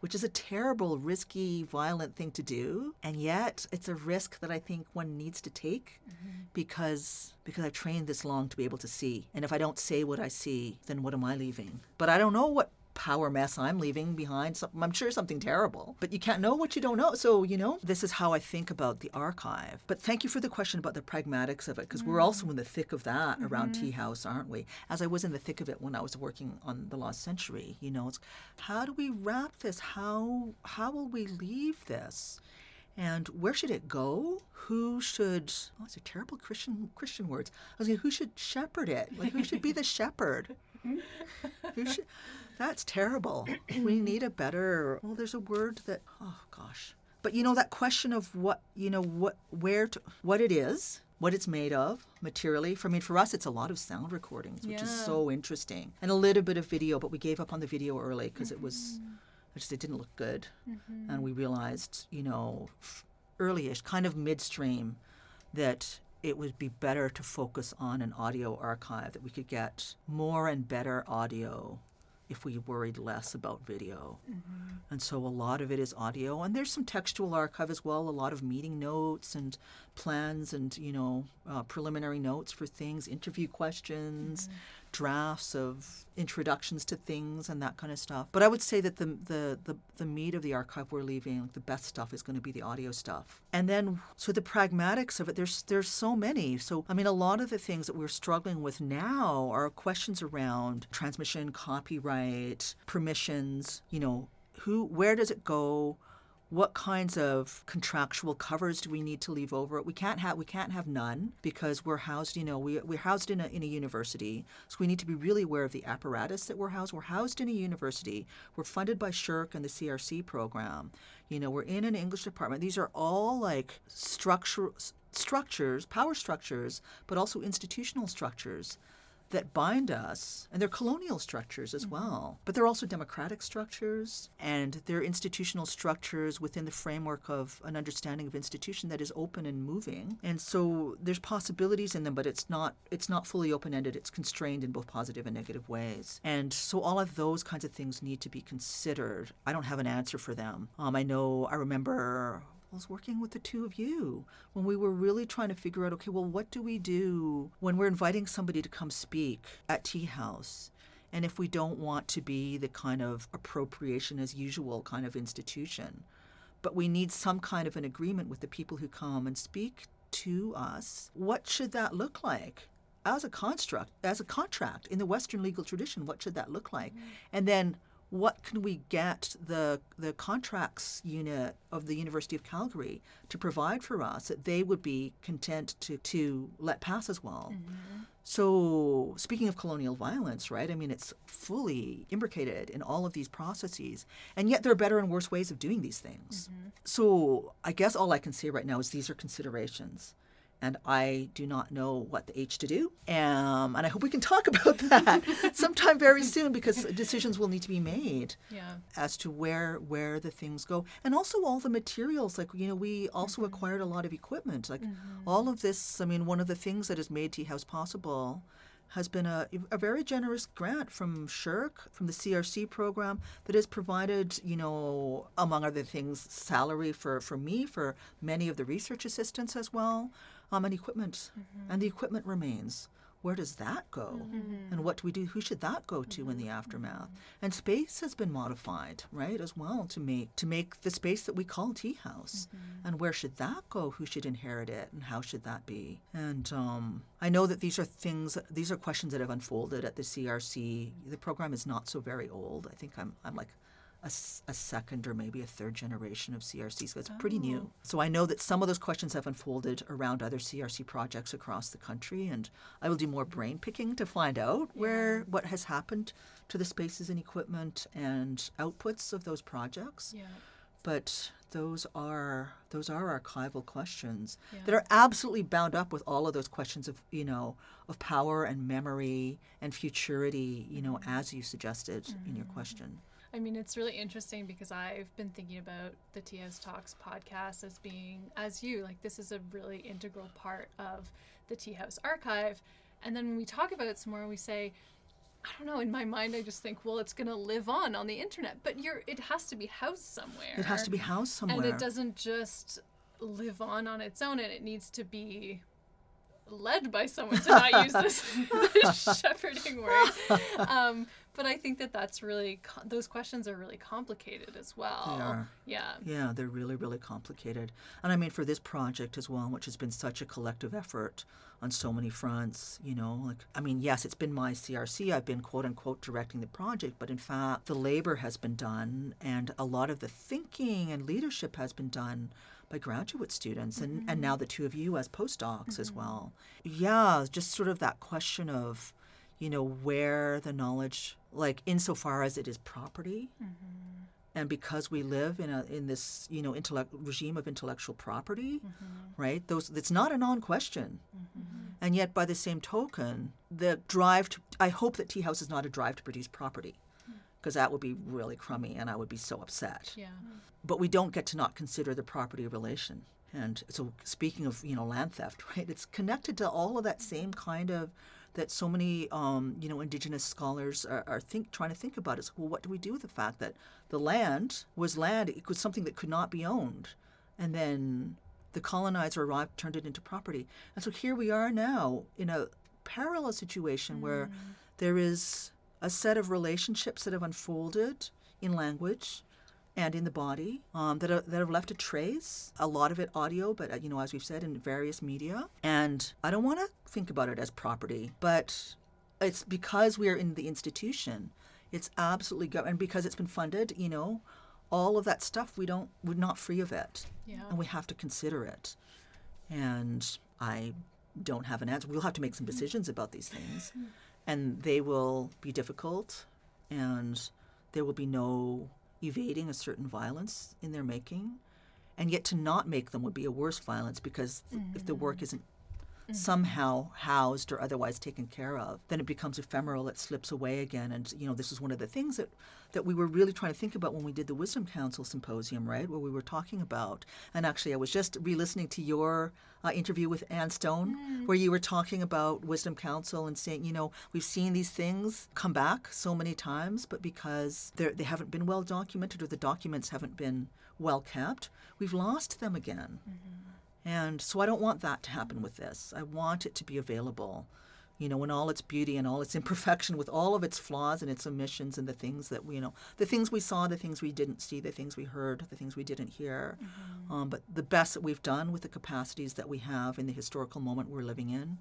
which is a terrible, risky, violent thing to do. And yet it's a risk that I think one needs to take mm-hmm. because because I've trained this long to be able to see. And if I don't say what I see, then what am I leaving? But I don't know what power mess I'm leaving behind. Something, I'm sure something terrible. But you can't know what you don't know. So, you know, this is how I think about the archive. But thank you for the question about the pragmatics of it, because we're also in the thick of that around mm-hmm. TIA House, aren't we? As I was in the thick of it when I was working on the Lost Century, you know, it's how do we wrap this? How how will we leave this? And where should it go? Who should? Oh, it's a terrible Christian Christian words. I was like, who should shepherd it? Like, who should be the [laughs] shepherd? Hmm? Who should? That's terrible. [clears throat] we need a better. Well, there's a word that. Oh gosh. But you know that question of what you know what where to what it is, what it's made of materially. For I mean, for us, it's a lot of sound recordings, which is so interesting, and a little bit of video. But we gave up on the video early because it was. Mm-hmm. It just it didn't look good, mm-hmm. and we realized, you know, early-ish, kind of midstream, that it would be better to focus on an audio archive that we could get more and better audio if we worried less about video. And so a lot of it is audio, and there's some textual archive as well. A lot of meeting notes and plans, and you know, uh, preliminary notes for things, interview questions, drafts of introductions to things, and that kind of stuff. But I would say that the the the, the meat of the archive we're leaving, the best stuff, is going to be the audio stuff. And then, so the pragmatics of it, there's there's so many. So I mean, a lot of the things that we're struggling with now are questions around transmission, copyright, permissions. You know, who, where does it go? What kinds of contractual covers do we need to leave over? We can't have we can't have none because we're housed. You know, we we're housed in a in a university, so we need to be really aware of the apparatus that we're housed. We're housed in a university. We're funded by SSHRC and the CRC program. You know, we're in an English department. These are all like structure structures, power structures, but also institutional structures that bind us, and they're colonial structures as well. But they're also democratic structures, and they're institutional structures within the framework of an understanding of institution that is open and moving. And so there's possibilities in them, but it's not it's not fully open ended. It's constrained in both positive and negative ways. And so all of those kinds of things need to be considered. I don't have an answer for them. Um, I know. I remember I was working with the two of you when we were really trying to figure out okay, well, what do we do when we're inviting somebody to come speak at TIA House? And if we don't want to be the kind of appropriation as usual kind of institution, but we need some kind of an agreement with the people who come and speak to us, what should that look like? As a construct, as a contract in the Western legal tradition, what should that look like? Mm. And then what can we get the the contracts unit of the University of Calgary to provide for us that they would be content to to let pass as well. Mm-hmm. So speaking of colonial violence, right? I mean, it's fully imbricated in all of these processes, and yet there are better and worse ways of doing these things. Mm-hmm. So I guess all I can say right now is these are considerations, and I do not know what the H to do. Um, and I hope we can talk [laughs] about that [laughs] sometime very soon because decisions will need to be made Yeah. as to where where the things go. And also all the materials like you know we also acquired a lot of equipment. Like all of this i mean one of the things that has made TIA House possible has been a, a very generous grant from SSHRC from the crc program that has provided you know among other things salary for for me for many of the research assistants as well um, and equipment and the equipment remains. Where does that go? And what do we do who should that go to in the aftermath? And space has been modified right as well to make to make the space that we call TIA House. And where should that go? Who should inherit it? And how should that be? And um, i know that these are things these are questions that have unfolded at the crc the program is not so very old. I think i'm, I'm like a, a second or maybe a third generation of CRC, so it's pretty new. Oh. So I know that some of those questions have unfolded around other CRC projects across the country, and I will do more mm-hmm. brain picking to find out where what has happened to the spaces and equipment and outputs of those projects. Yeah. But those are those are archival questions Yeah. that are absolutely bound up with all of those questions of you know of power and memory and futurity. You know, mm-hmm. as you suggested in your mm-hmm. question. I mean, it's really interesting because I've been thinking about the TS Talks podcast as being, as you, like, this is a really integral part of the TIA House archive. And then when we talk about it some more, we say, I don't know, in my mind, I just think, well, it's going to live on on the internet, but you're, it has to be housed somewhere. It has to be housed somewhere. And it doesn't just live on on its own, and it needs to be led by someone to not use this, this [laughs] [laughs] shepherding word. Um, but I think that that's really those questions are really complicated as well. They are. Yeah. Yeah, they're really, really complicated. And I mean, for this project as well, which has been such a collective effort on so many fronts, you know, like, I mean, yes, it's been my CRC. I've been quote unquote directing the project, but in fact, the labor has been done and a lot of the thinking and leadership has been done by graduate students and, and now the mm-hmm. two of you as postdocs as mm-hmm. well. Yeah, just sort of that question of, you know, where the knowledge, like insofar as it is property, mm-hmm. and because we live in a in this you know intellect regime of intellectual property mm-hmm. right those it's not a non-question. Mm-hmm. And yet by the same token the drive to i hope that TIA House is not a drive to produce property mm. because that would be really crummy and i would be so upset. Yeah. Mm. but we don't get to not consider the property relation. And so, speaking of you know land theft, [laughs] right? It's connected to all of that same kind of that so many um, you know indigenous scholars are, are think trying to think about. Is well, what do we do with the fact that the land was land? It was something that could not be owned, and then the colonizer arrived, turned it into property. And so here we are now in a parallel situation where there is a set of relationships that have unfolded in language and in the body um, that, are, that have left a trace, a lot of it audio, but uh, you know, as we've said, in various media. And I don't want to think about it as property, but it's because we are in the institution. It's absolutely go- and because it's been funded, you know, all of that stuff we don't we're not free of it, Yeah. and we have to consider it. And I don't have an answer. We'll have to make some decisions about these things, and they will be difficult, and there will be no evading a certain violence in their making. And yet, to not make them would be a worse violence because th- if the work mm. isn't Mm-hmm. somehow housed or otherwise taken care of, then it becomes ephemeral. It slips away again. And you know, this is one of the things that that we were really trying to think about when we did the Wisdom Council symposium, right, where we were talking about. And actually, I was just re-listening to your uh, interview with Anne Stone, mm. where you were talking about Wisdom Council and saying, you know, we've seen these things come back so many times, but because they haven't been well documented or the documents haven't been well kept, we've lost them again. Mm-hmm. And so I don't want that to happen with this. I want it to be available, you know, in all its beauty and all its [laughs] imperfection, with all of its flaws and its omissions and the things that we, you know, the things we saw, the things we didn't see, the things we heard, the things we didn't hear. Um, but the best that we've done with the capacities that we have in the historical moment we're living in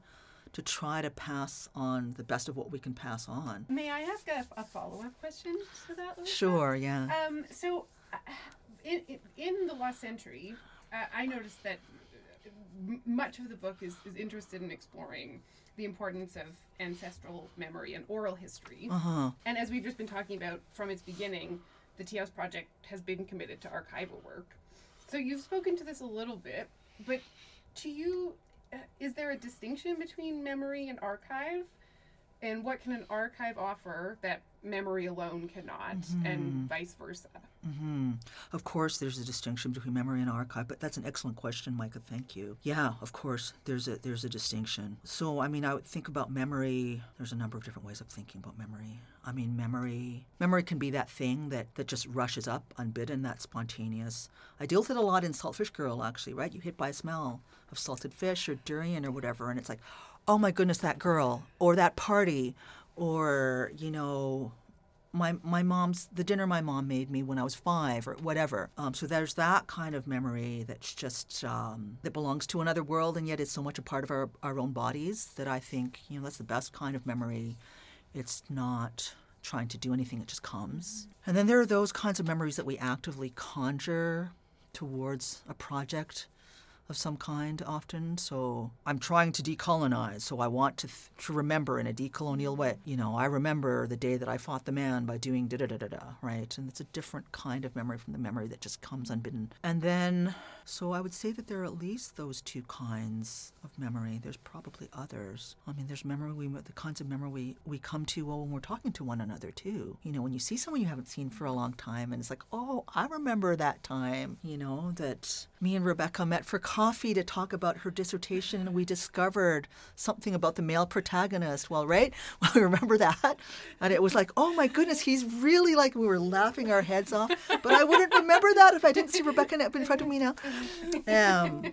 to try to pass on the best of what we can pass on. May I ask a, a follow up question to that? Larissa? Sure, yeah. Um, so, uh, in, in, in the Lost Century, uh, I noticed that m- much of the book is, is interested in exploring the importance of ancestral memory and oral history. Uh huh. And as we've just been talking about from its beginning, the TIA House Project has been committed to archival work. So you've spoken to this a little bit, but to you, uh, is there a distinction between memory and archive? And what can an archive offer that memory alone cannot, and vice versa? hmm Of course, there's a distinction between memory and archive, but that's an excellent question, Mikka. Thank you. Yeah, of course, there's a there's a distinction. So, I mean, I would think about memory. There's a number of different ways of thinking about memory. I mean, memory memory can be that thing that that just rushes up unbidden, that's spontaneous. I deal with it a lot in Salt Fish Girl, actually. Right, you hit by a smell of salted fish or durian or whatever, and it's like, oh my goodness, that girl or that party, or you know my my mom's the dinner my mom made me when I was five or whatever. Um, so there's that kind of memory that's just um, that belongs to another world and yet it's so much a part of our our own bodies that I think you know that's the best kind of memory. It's not trying to do anything; it just comes. And then there are those kinds of memories that we actively conjure towards a project of some kind often. So I'm trying to decolonize. So I want to, th- to remember in a decolonial way. You know, I remember the day that I fought the man by doing da da da da da, right? And it's a different kind of memory from the memory that just comes unbidden. And then, so I would say that there are at least those two kinds of memory. There's probably others. I mean, there's memory, we, the kinds of memory we, we come to well, when we're talking to one another too. You know, when you see someone you haven't seen for a long time and it's like, oh, I remember that time, you know, that me and Rebecca met for coffee to talk about her dissertation and we discovered something about the male protagonist. Well, right? [laughs] Well, I remember that. And it was like, oh my goodness, he's really like, we were laughing our heads off. But I wouldn't remember that if I didn't see Rebecca in front of me now. Um,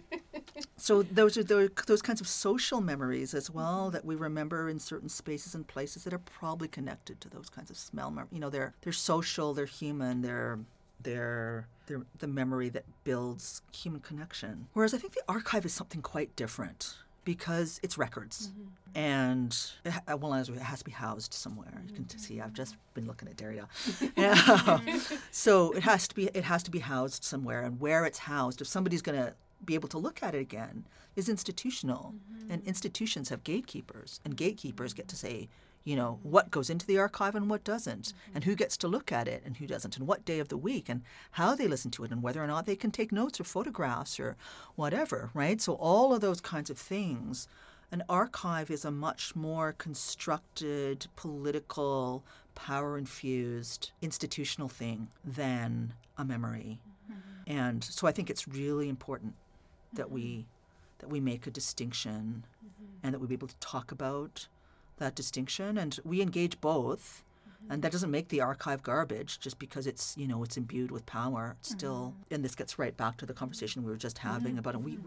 so those are those, those kinds of social memories as well that we remember in certain spaces and places that are probably connected to those kinds of smell. Mem- you know, they're they're social, they're human, they're they're they're the memory that builds human connection. Whereas I think the archive is something quite different because it's records. Mm-hmm. And it, ha- well as it has to be housed somewhere. You can see i've just been looking at derrida. [laughs] Yeah. [laughs] so it has to be it has to be housed somewhere. And where it's housed if somebody's going to be able to look at it again is institutional. Mm-hmm. And institutions have gatekeepers. And gatekeepers get to say you know what goes into the archive and what doesn't mm-hmm. and who gets to look at it and who doesn't and what day of the week and how they listen to it and whether or not they can take notes or photographs or whatever right? So all of those kinds of things an archive is a much more constructed political power infused institutional thing than a memory. Mm-hmm. And so i think it's really important that we mm-hmm. that we make a distinction and that we be able to talk about that distinction and we engage both. Mm-hmm. And that doesn't make the archive garbage just because it's you know it's imbued with power. It's still mm-hmm. and this gets right back to the conversation we were just mm-hmm. having about it. We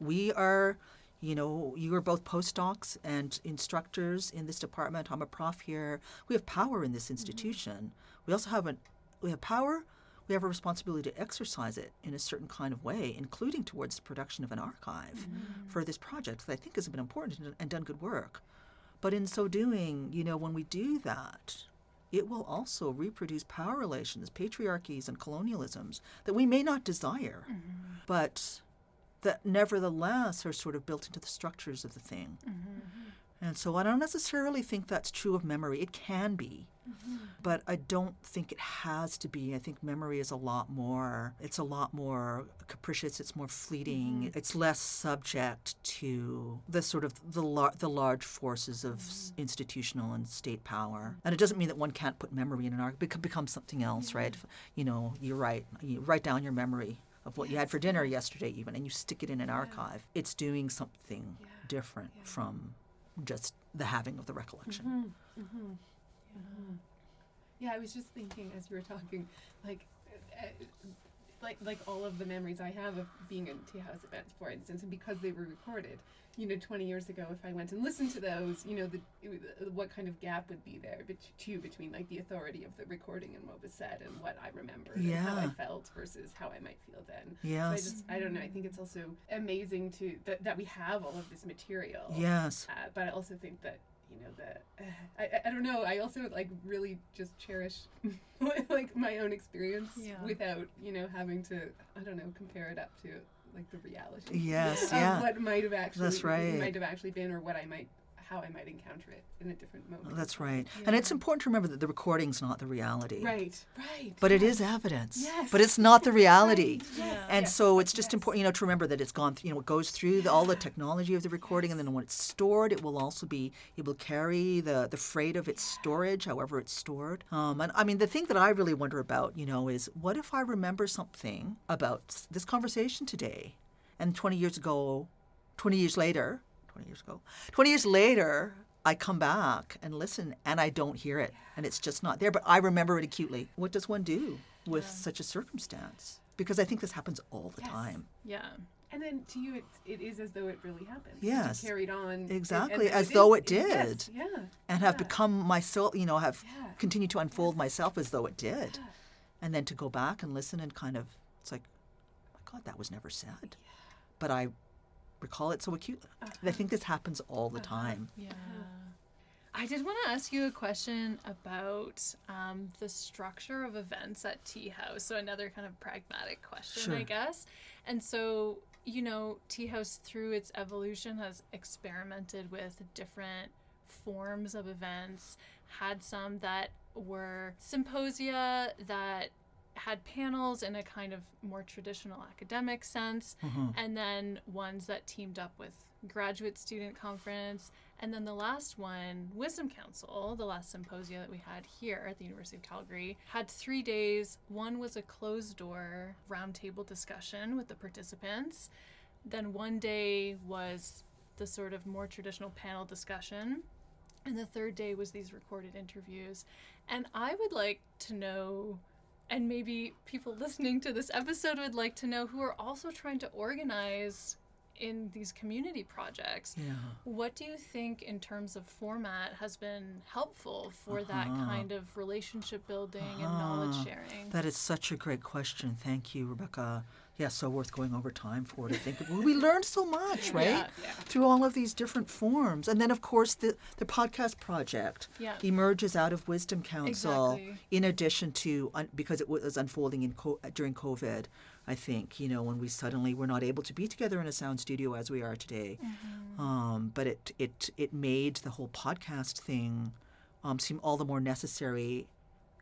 we are you know you are both postdocs and instructors in this department. I'm a prof here. We have power in this institution. We also have a we have power. We have a responsibility to exercise it in a certain kind of way, including towards the production of an archive for this project that I think has been important and- and done good work. But in so doing, you know, when we do that, it will also reproduce power relations, patriarchies, and colonialisms that we may not desire, mm-hmm. but that nevertheless are sort of built into the structures of the thing. Mm-hmm. And so I don't necessarily think that's true of memory. It can be, mm-hmm. but I don't think it has to be. I think memory is a lot more, it's a lot more capricious, it's more fleeting, mm-hmm. it's less subject to the sort of the, lar- the large forces of s mm-hmm. institutional and state power. And it doesn't mean that one can't put memory in an arc, it could become something else, right? You know, you're right. You write down your memory of what you had for dinner yesterday even and you stick it in an archive. It's doing something different from just the having of the recollection. Mm-hmm, mm-hmm, yeah, I was just thinking as you were talking, like, uh, uh like like all of the memories I have of being in TIA House events, for instance, and because they were recorded, you know, 20 years ago, if I went and listened to those, you know, the it what kind of gap would be there, bet- too, between like the authority of the recording and what was said and what I remembered and how I felt versus how I might feel then. So I Yes. just, I don't know. I think it's also amazing to that, that we have all of this material. Yes. Uh, but I also think that you know that uh, [sighs] I, I- I don't know. I also like really just cherish [laughs] like my own experience Yeah. without you know having to I don't know compare it up to like the reality. Yes, of yeah. what might have actually That's right. might have actually been or what I might how I might encounter it in a different moment. That's right. And it's important to remember that the recording's not the reality. Right. Right. But it yes. is evidence. Yes. But it's not the [laughs] reality. Yes. And Yes, so it's just yes. important, you know, to remember that it's gone, th- you know, it goes through the, all the technology of the recording, and then when it's stored, it will also be able to carry the the freight of its storage, however it's stored. Um, and I mean, the thing that I really wonder about, you know, is what if I remember something about this conversation today, and 20 years ago, 20 years later, 20 years ago, 20 years later. I come back and listen and I don't hear it and it's just not there, but I remember it acutely. What does one do with such a circumstance? Because I think this happens all the Yes. time. Yeah. And then to you, it, it is as though it really happened. Yes. You carried on. Exactly, and as it though is- it yes, did. yeah. and have yeah. become myself, you know, have Yeah. continued to unfold myself as though it did. And then to go back and listen and kind of, it's like, oh my God, that was never said. But I recall it so acutely. I think this happens all the time. Yeah. I did want to ask you a question about um, the structure of events at TIA House. So, another kind of pragmatic question, I Sure. guess. And so, you know, TIA House, through its evolution, has experimented with different forms of events, had some that were symposia that had panels in a kind of more traditional academic sense, Mhm. and then ones that teamed up with graduate student conference and then the last one wisdom council the last symposia that we had here at the university of calgary had three days. One was a closed door roundtable discussion with the participants. Then one day was the sort of more traditional panel discussion. And the third day was these recorded interviews. And i would like to know and maybe people listening to this episode would like to know who are also trying to organize in these community projects. Yeah. What do you think, in terms of format, has been helpful for that Uh-huh. kind of relationship building and knowledge Ah, sharing? That is such a great question. Thank you, Rebecca. Yeah, so worth going over time for to think. Well, we learned so much, [laughs] right? Yeah, yeah. Through all of these different forms, and then of course the the podcast project Yeah. emerges out of Wisdom Council. Exactly. In addition to un, because it was unfolding in co- during COVID, I think you know when we suddenly were not able to be together in a sound studio as we are today. Um, but it it it made the whole podcast thing um, seem all the more necessary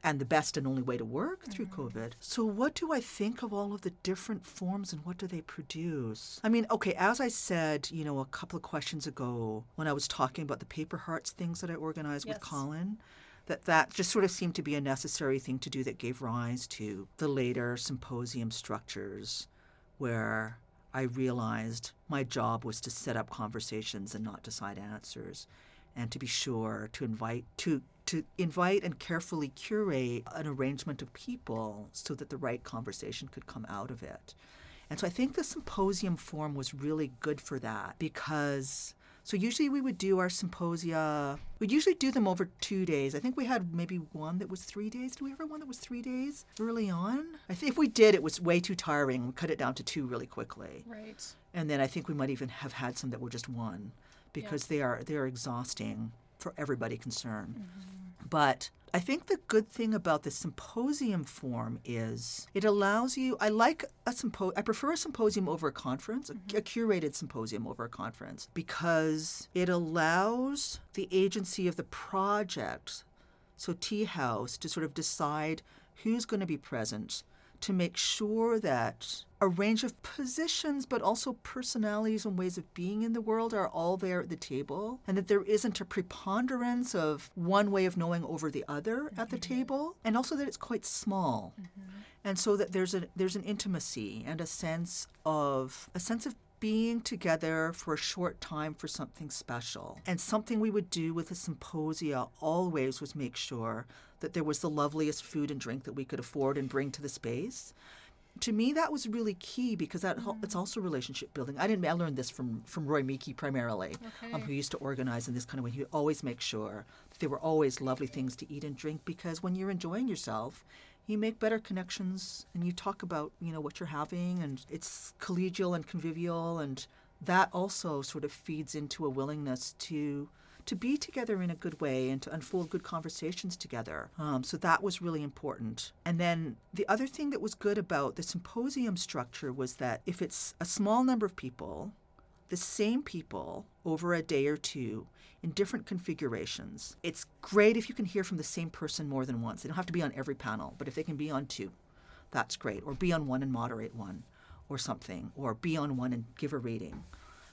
and the best and only way to work through mm. COVID. So, what do I think of all of the different forms and what do they produce? I mean, okay, as I said, you know, a couple of questions ago when I was talking about the paper hearts things that I organized with Colin, that that just sort of seemed to be a necessary thing to do that gave rise to the later symposium structures where I realized my job was to set up conversations and not decide answers and to be sure to invite to to invite and carefully curate an arrangement of people so that the right conversation could come out of it. And so I think the symposium form was really good for that because so usually we would do our symposia we'd usually do them over two days. I think we had maybe one that was three days. Did we ever have one that was three days early on? I think if we did it was way too tiring. We cut it down to two really quickly. right. And then I think we might even have had some that were just one because they are they are exhausting for everybody concerned. Mm-hmm. But I think the good thing about the symposium form is it allows you. I like a sympo. I prefer a symposium over a conference, a, mm-hmm. a curated symposium over a conference, because it allows the agency of the project, so TIA House, to sort of decide who's going to be present, to make sure that a range of positions, but also personalities and ways of being in the world are all there at the table, and that there isn't a preponderance of one way of knowing over the other at the mm-hmm. table, and also that it's quite small, mm-hmm. and so that there's a there's an intimacy and a sense of a sense of being together for a short time for something special. And something we would do with the symposia always was make sure that there was the loveliest food and drink that we could afford and bring to the space. To me, that was really key because that hel- it's also relationship building. I didn't. I learned this from from Roy Miki primarily, um, who used to organize in this kind of way. He would always make sure that there were always lovely things to eat and drink because when you're enjoying yourself, you make better connections and you talk about you know what you're having and it's collegial and convivial and that also sort of feeds into a willingness to to be together in a good way and to unfold good conversations together. Um, so that was really important. And then the other thing that was good about the symposium structure was that if it's a small number of people, the same people over a day or two in different configurations. It's great if you can hear from the same person more than once. They don't have to be on every panel, but if they can be on two, that's great. Or be on one and moderate one. or something, or be on one and give a reading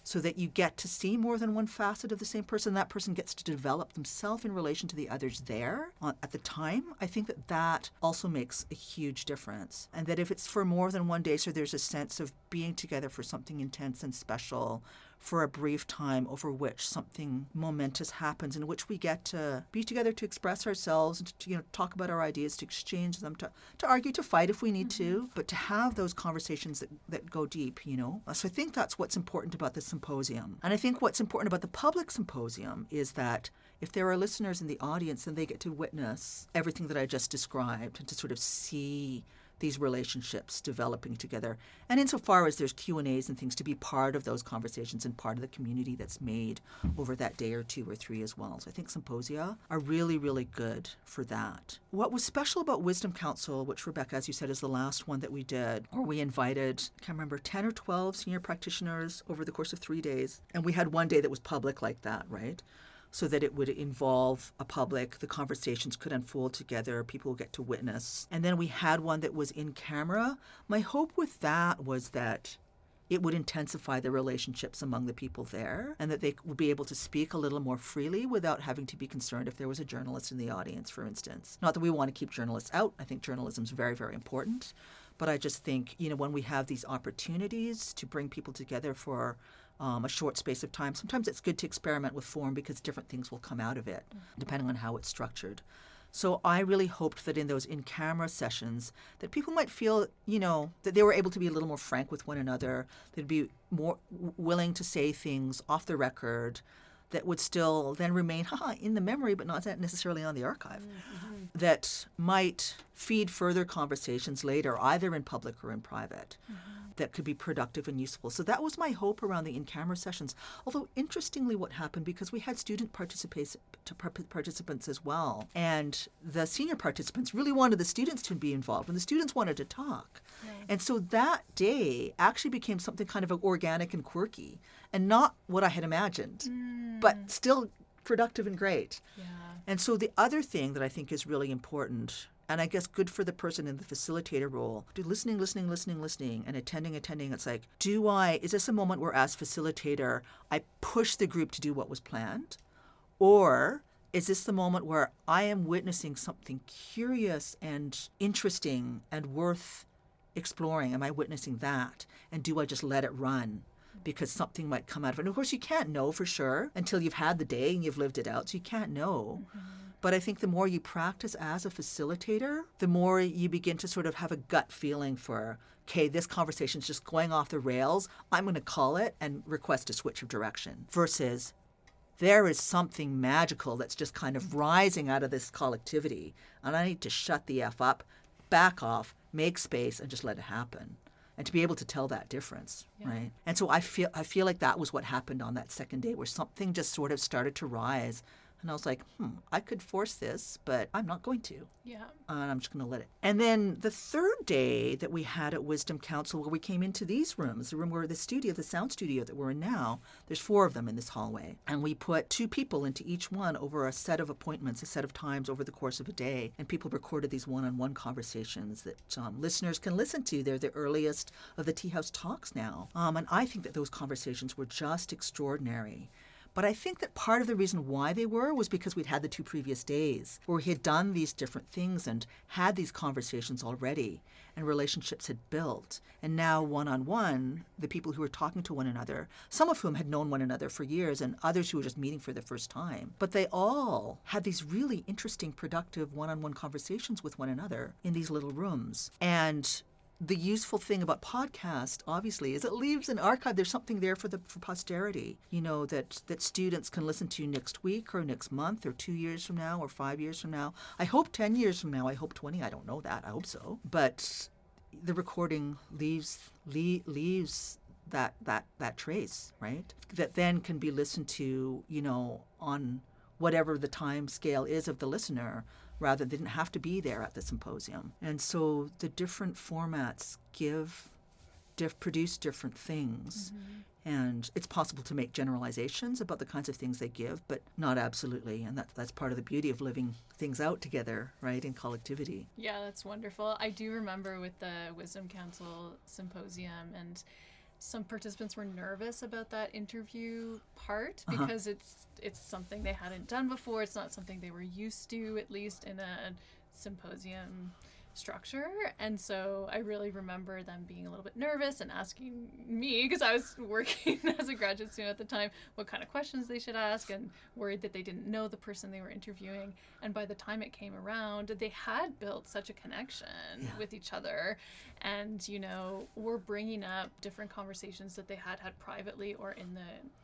so that you get to see more than one facet of the same person. That person gets to develop themselves in relation to the others there at the time. I think that that also makes a huge difference. And that if it's for more than one day, so there's a sense of being together for something intense and special for a brief time over which something momentous happens in which we get to be together to express ourselves and to you know talk about our ideas to exchange them to, to argue to fight if we need mm-hmm. to but to have those conversations that, that go deep you know so i think that's what's important about the symposium and i think what's important about the public symposium is that if there are listeners in the audience then they get to witness everything that i just described and to sort of see these relationships developing together. And insofar as there's q and things to be part of those conversations and part of the community that's made over that day or two or three as well. So i think symposia are really really good for that. What was special about wisdom council which rebecca as you said is the last one that we did where we invited i can't remember 10 or 12 senior practitioners over the course of three days. And we had one day that was public like that right so that it would involve a public. The conversations could unfold together, people would get to witness. And then we had one that was in camera. My hope with that was that it would intensify the relationships among the people there and that they would be able to speak a little more freely without having to be concerned if there was a journalist in the audience, for instance. Not that we want to keep journalists out. I think journalism is very, very important. But I just think, you know, when we have these opportunities to bring people together for um, a short space of time. Sometimes it's good to experiment with form because different things will come out of it, mm-hmm. depending on how it's structured. So I really hoped that in those in-camera sessions that people might feel, you know, that they were able to be a little more frank with one another. They'd be more willing to say things off the record that would still then remain haha, in the memory, but not necessarily on the archive, mm-hmm. that might feed further conversations later, either in public or in private. Mm-hmm that could be productive and useful. So that was my hope around the in-camera sessions. Although interestingly, what happened because we had student participants as well, and the senior participants really wanted the students to be involved, and the students wanted to talk. And so that day actually became something kind of organic and quirky, and not what I had imagined, mm. but still productive and great. Yeah. And so the other thing that I think is really important and I guess good for the person in the facilitator role. Do listening, listening, listening, listening, and attending, attending. It's like, do I, is this a moment where, as facilitator, I push the group to do what was planned? Or is this the moment where I am witnessing something curious and interesting and worth exploring? Am I witnessing that? And do I just let it run? Because something might come out of it. And of course, you can't know for sure until you've had the day and you've lived it out. So you can't know. Mm-hmm. But I think the more you practice as a facilitator, the more you begin to sort of have a gut feeling for, okay, this conversation is just going off the rails. I'm going to call it and request a switch of direction versus there is something magical that's just kind of rising out of this collectivity. And I need to shut the F up, back off, make space, and just let it happen. And to be able to tell that difference, yeah. right? And so I feel I feel like that was what happened on that second day, where something just sort of started to rise and I was like, hmm, I could force this, but I'm not going to. Yeah. And I'm just going to let it. And then the third day that we had at Wisdom Council, where we came into these rooms, the room where the studio, the sound studio that we're in now, there's four of them in this hallway. And we put two people into each one over a set of appointments, a set of times over the course of a day. And people recorded these one on one conversations that um, listeners can listen to. They're the earliest of the TIA House talks now. Um, and I think that those conversations were just extraordinary. But I think that part of the reason why they were was because we'd had the two previous days where we had done these different things and had these conversations already and relationships had built. And now, one on one, the people who were talking to one another, some of whom had known one another for years and others who were just meeting for the first time, but they all had these really interesting, productive one on one conversations with one another in these little rooms. And the useful thing about podcast obviously is it leaves an archive. There's something there for the for posterity you know that that students can listen to next week or next month or 2 years from now or 5 years from now. I hope 10 years from now. I hope 20 i don't know that. I hope so. But the recording leaves leaves that that that trace right? That then can be listened to you know on whatever the time scale is of the listener rather they didn't have to be there at the symposium. And so the different formats give diff- produce different things. Mm-hmm. And it's possible to make generalizations about the kinds of things they give, but not absolutely. And that, that's part of the beauty of living things out together, right, in collectivity. Yeah, that's wonderful. I do remember with the Wisdom Council symposium and some participants were nervous about that interview part Uh-huh. because it's it's something they hadn't done before. It's not something they were used to, at least in a symposium structure. And so I really remember them being a little bit nervous and asking me, because I was working [laughs] as a graduate student at the time, what kind of questions they should ask and worried that they didn't know the person they were interviewing. And by the time it came around, they had built such a connection Yeah. with each other. And, you know, were bringing up different conversations that they had had privately or in the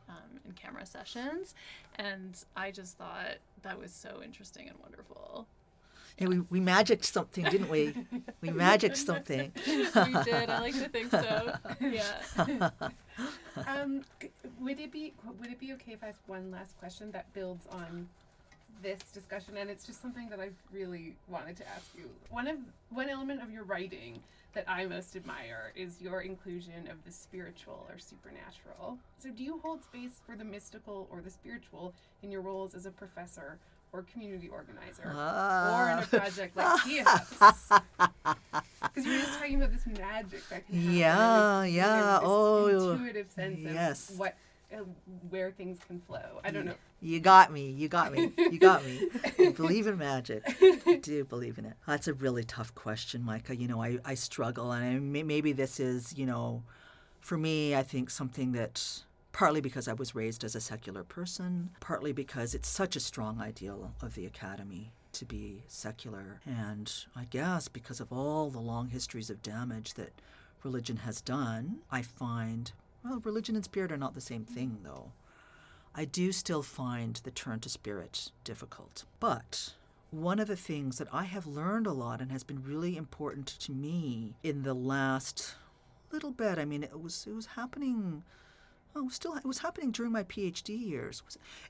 um, in camera sessions. And I just thought that was so interesting and wonderful. Yeah, we, we magicked something, didn't we? We [laughs] magicked something. [laughs] we did. I like to think so. [laughs] Yeah. Um, would it be would it be okay if I ask one last question that builds on this discussion? And it's just something that I've really wanted to ask you. One of one element of your writing that I most admire is your inclusion of the spiritual or supernatural. So, do you hold space for the mystical or the spiritual in your roles as a professor or community organizer, or in Ah. a project like [laughs] TIA Because you were just talking about this magic that can happen. Yeah, this, yeah, oh, intuitive sense yes. of what, uh, where things can flow. I don't know. You got me. You got me. You got me. I [laughs] believe in magic. I do believe in it. That's a really tough question, Mikka. You know, I, I struggle, and I, maybe this is, you know, for me, I think something that partly because I was raised as a secular person, partly because it's such a strong ideal of the academy to be secular, and I guess because of all the long histories of damage that religion has done, I find, well, religion and spirit are not the same thing, though. I do still find the turn to spirit difficult. But one of the things that I have learned a lot and has been really important to me in the last little bit, I mean, it was it was happening. Oh, still, it was happening during my PhD years.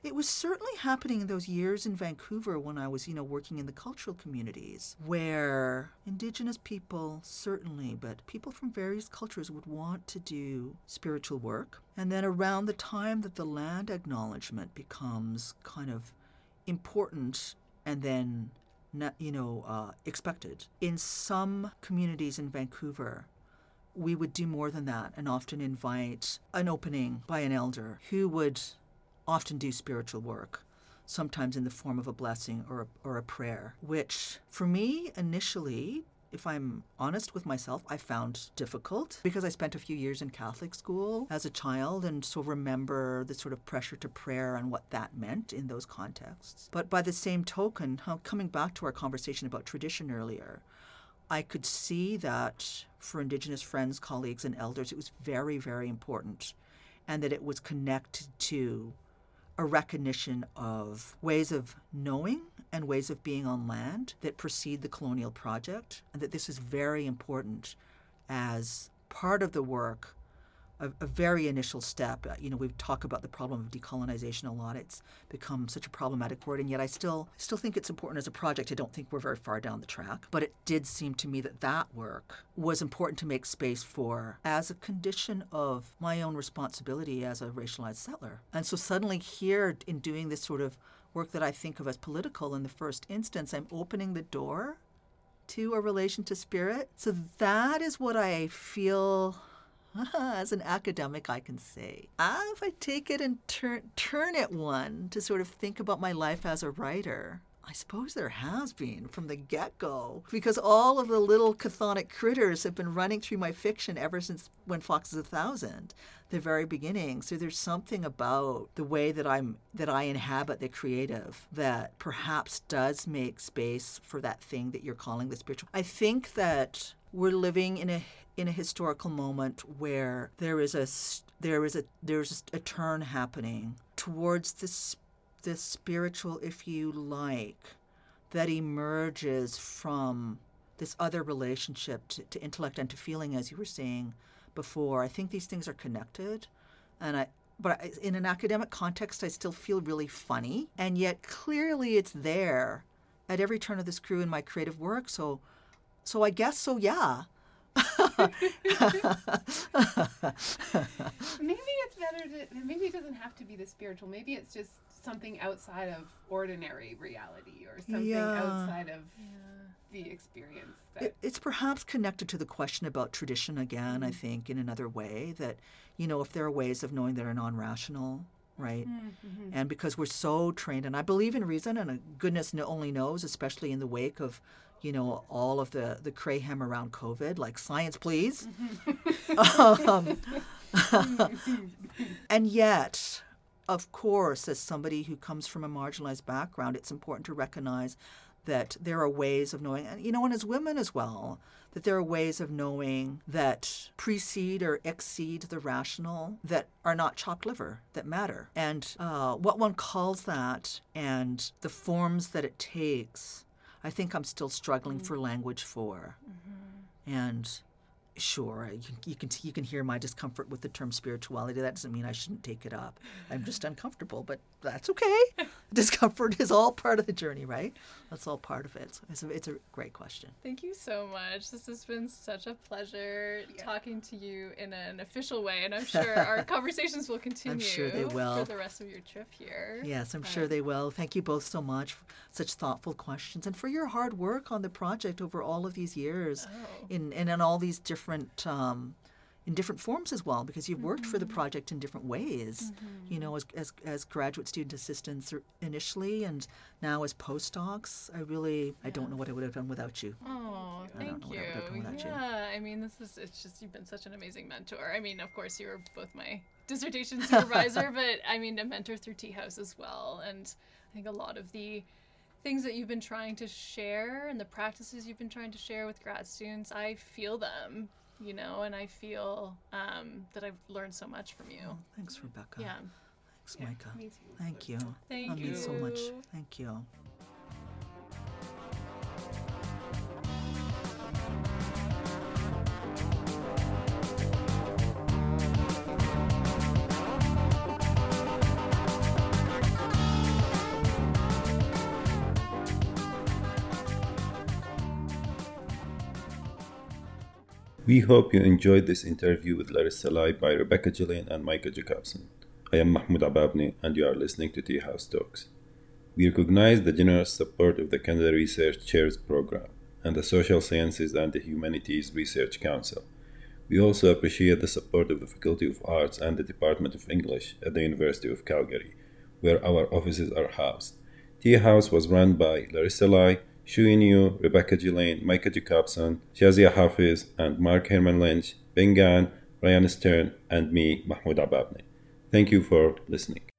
It was certainly happening in those years in Vancouver when I was, you know, working in the cultural communities, where Indigenous people certainly, but people from various cultures would want to do spiritual work. And then around the time that the land acknowledgement becomes kind of important and then you know uh, expected in some communities in Vancouver we would do more than that and often invite an opening by an elder who would often do spiritual work sometimes in the form of a blessing or a, or a prayer which for me initially if I'm honest with myself, I found difficult because I spent a few years in Catholic school as a child and so remember the sort of pressure to prayer and what that meant in those contexts. But by the same token, coming back to our conversation about tradition earlier, I could see that for Indigenous friends, colleagues, and elders, it was very, very important and that it was connected to a recognition of ways of knowing and ways of being on land that precede the colonial project, and that this is very important as part of the work, a, a very initial step. Uh, You know, we talk about the problem of decolonization a lot. It's become such a problematic word, and yet I still still think it's important as a project. I don't think we're very far down the track, but it did seem to me that that work was important to make space for as a condition of my own responsibility as a racialized settler. And so suddenly here in doing this sort of work that I think of as political in the first instance, I'm opening the door to a relation to spirit. So that is what I feel [laughs] as an academic I can say. Ah, if I take it and turn turn it one to sort of think about my life as a writer. I suppose there has been from the get go, because all of the little chthonic critters have been running through my fiction ever since When Fox is a Thousand, the very beginning. So there's something about the way that I'm that I inhabit the creative that perhaps does make space for that thing that you're calling the spiritual. I think that we're living in a in a historical moment where there is a there is a there's a turn happening towards this this spiritual, if you like, that emerges from this other relationship to, to intellect and to feeling, as you were saying before. I think these things are connected, and I. But in an academic context, I still feel really funny, and yet clearly it's there at every turn of the screw in my creative work. So, so I guess so. Yeah, maybe it's better to maybe it doesn't have to be the spiritual maybe it's just something outside of ordinary reality or something Yeah. outside of Yeah. the experience that It, it's perhaps connected to the question about tradition again, I think, in another way that, you know, if there are ways of knowing that are non rational, right? Mm-hmm. And because we're so trained, and I believe in reason, and uh, goodness only knows, especially in the wake of, you know, all of the, the crayhem around COVID, like science, please. um, [laughs] and yet, of course, as somebody who comes from a marginalized background, it's important to recognize that there are ways of knowing, and you know, and as women as well, that there are ways of knowing that precede or exceed the rational that are not chopped liver, that matter. And uh, what one calls that and the forms that it takes, I think I'm still struggling for language for. Mm-hmm. And sure, you can, you can you can hear my discomfort with the term spirituality. That doesn't mean I shouldn't take it up. I'm just uncomfortable, but that's okay. [laughs] Discomfort is all part of the journey, right? That's all part of it. So it's a, it's a great question. Thank you so much. This has been such a pleasure talking to you in an official way, and I'm [laughs] sure our conversations will continue i'm sure they will. for the rest of your trip here. Yes, I'm sure they will. Thank you both so much for such thoughtful questions and for your hard work on the project over all of these years, Oh. in and in all these different. Um, in different forms as well, because you've worked for the Mm-hmm. project in different ways. You know, as, as as graduate student assistants initially, and now as postdocs. I really, I don't know what I would have done without you. Oh, I thank you. I would have done without you. Yeah, I mean, this is, it's just, you've been such an amazing mentor. I mean, of course, you were both my dissertation [laughs] supervisor, but I mean, a mentor through TIA House as well. And I think a lot of the things that you've been trying to share and the practices you've been trying to share with grad students, I feel them, you know, and I feel um, that I've learned so much from you. Thanks, Rebecca. Yeah. Thanks, Mikka. me too. Thank you. Thank that means so much. Thank you. We hope you enjoyed this interview with Larissa Lai by Rebecca Geleyn and Mikka Jacobsen. I am Mahmoud Ababni, and you are listening to TIA House Talks. We recognize the generous support of the Canada Research Chairs Program and the Social Sciences and the Humanities Research Council. We also appreciate the support of the Faculty of Arts and the Department of English at the University of Calgary, where our offices are housed. TIA House was run by Larissa Lai, Shui Niu, Rebecca Geleyn, Mikka Jacobsen, Shazia Hafiz, and Mark Herman Lynch, Ben Bengan, Ryan Stern, and me, Mahmoud Ababni. Thank you for listening.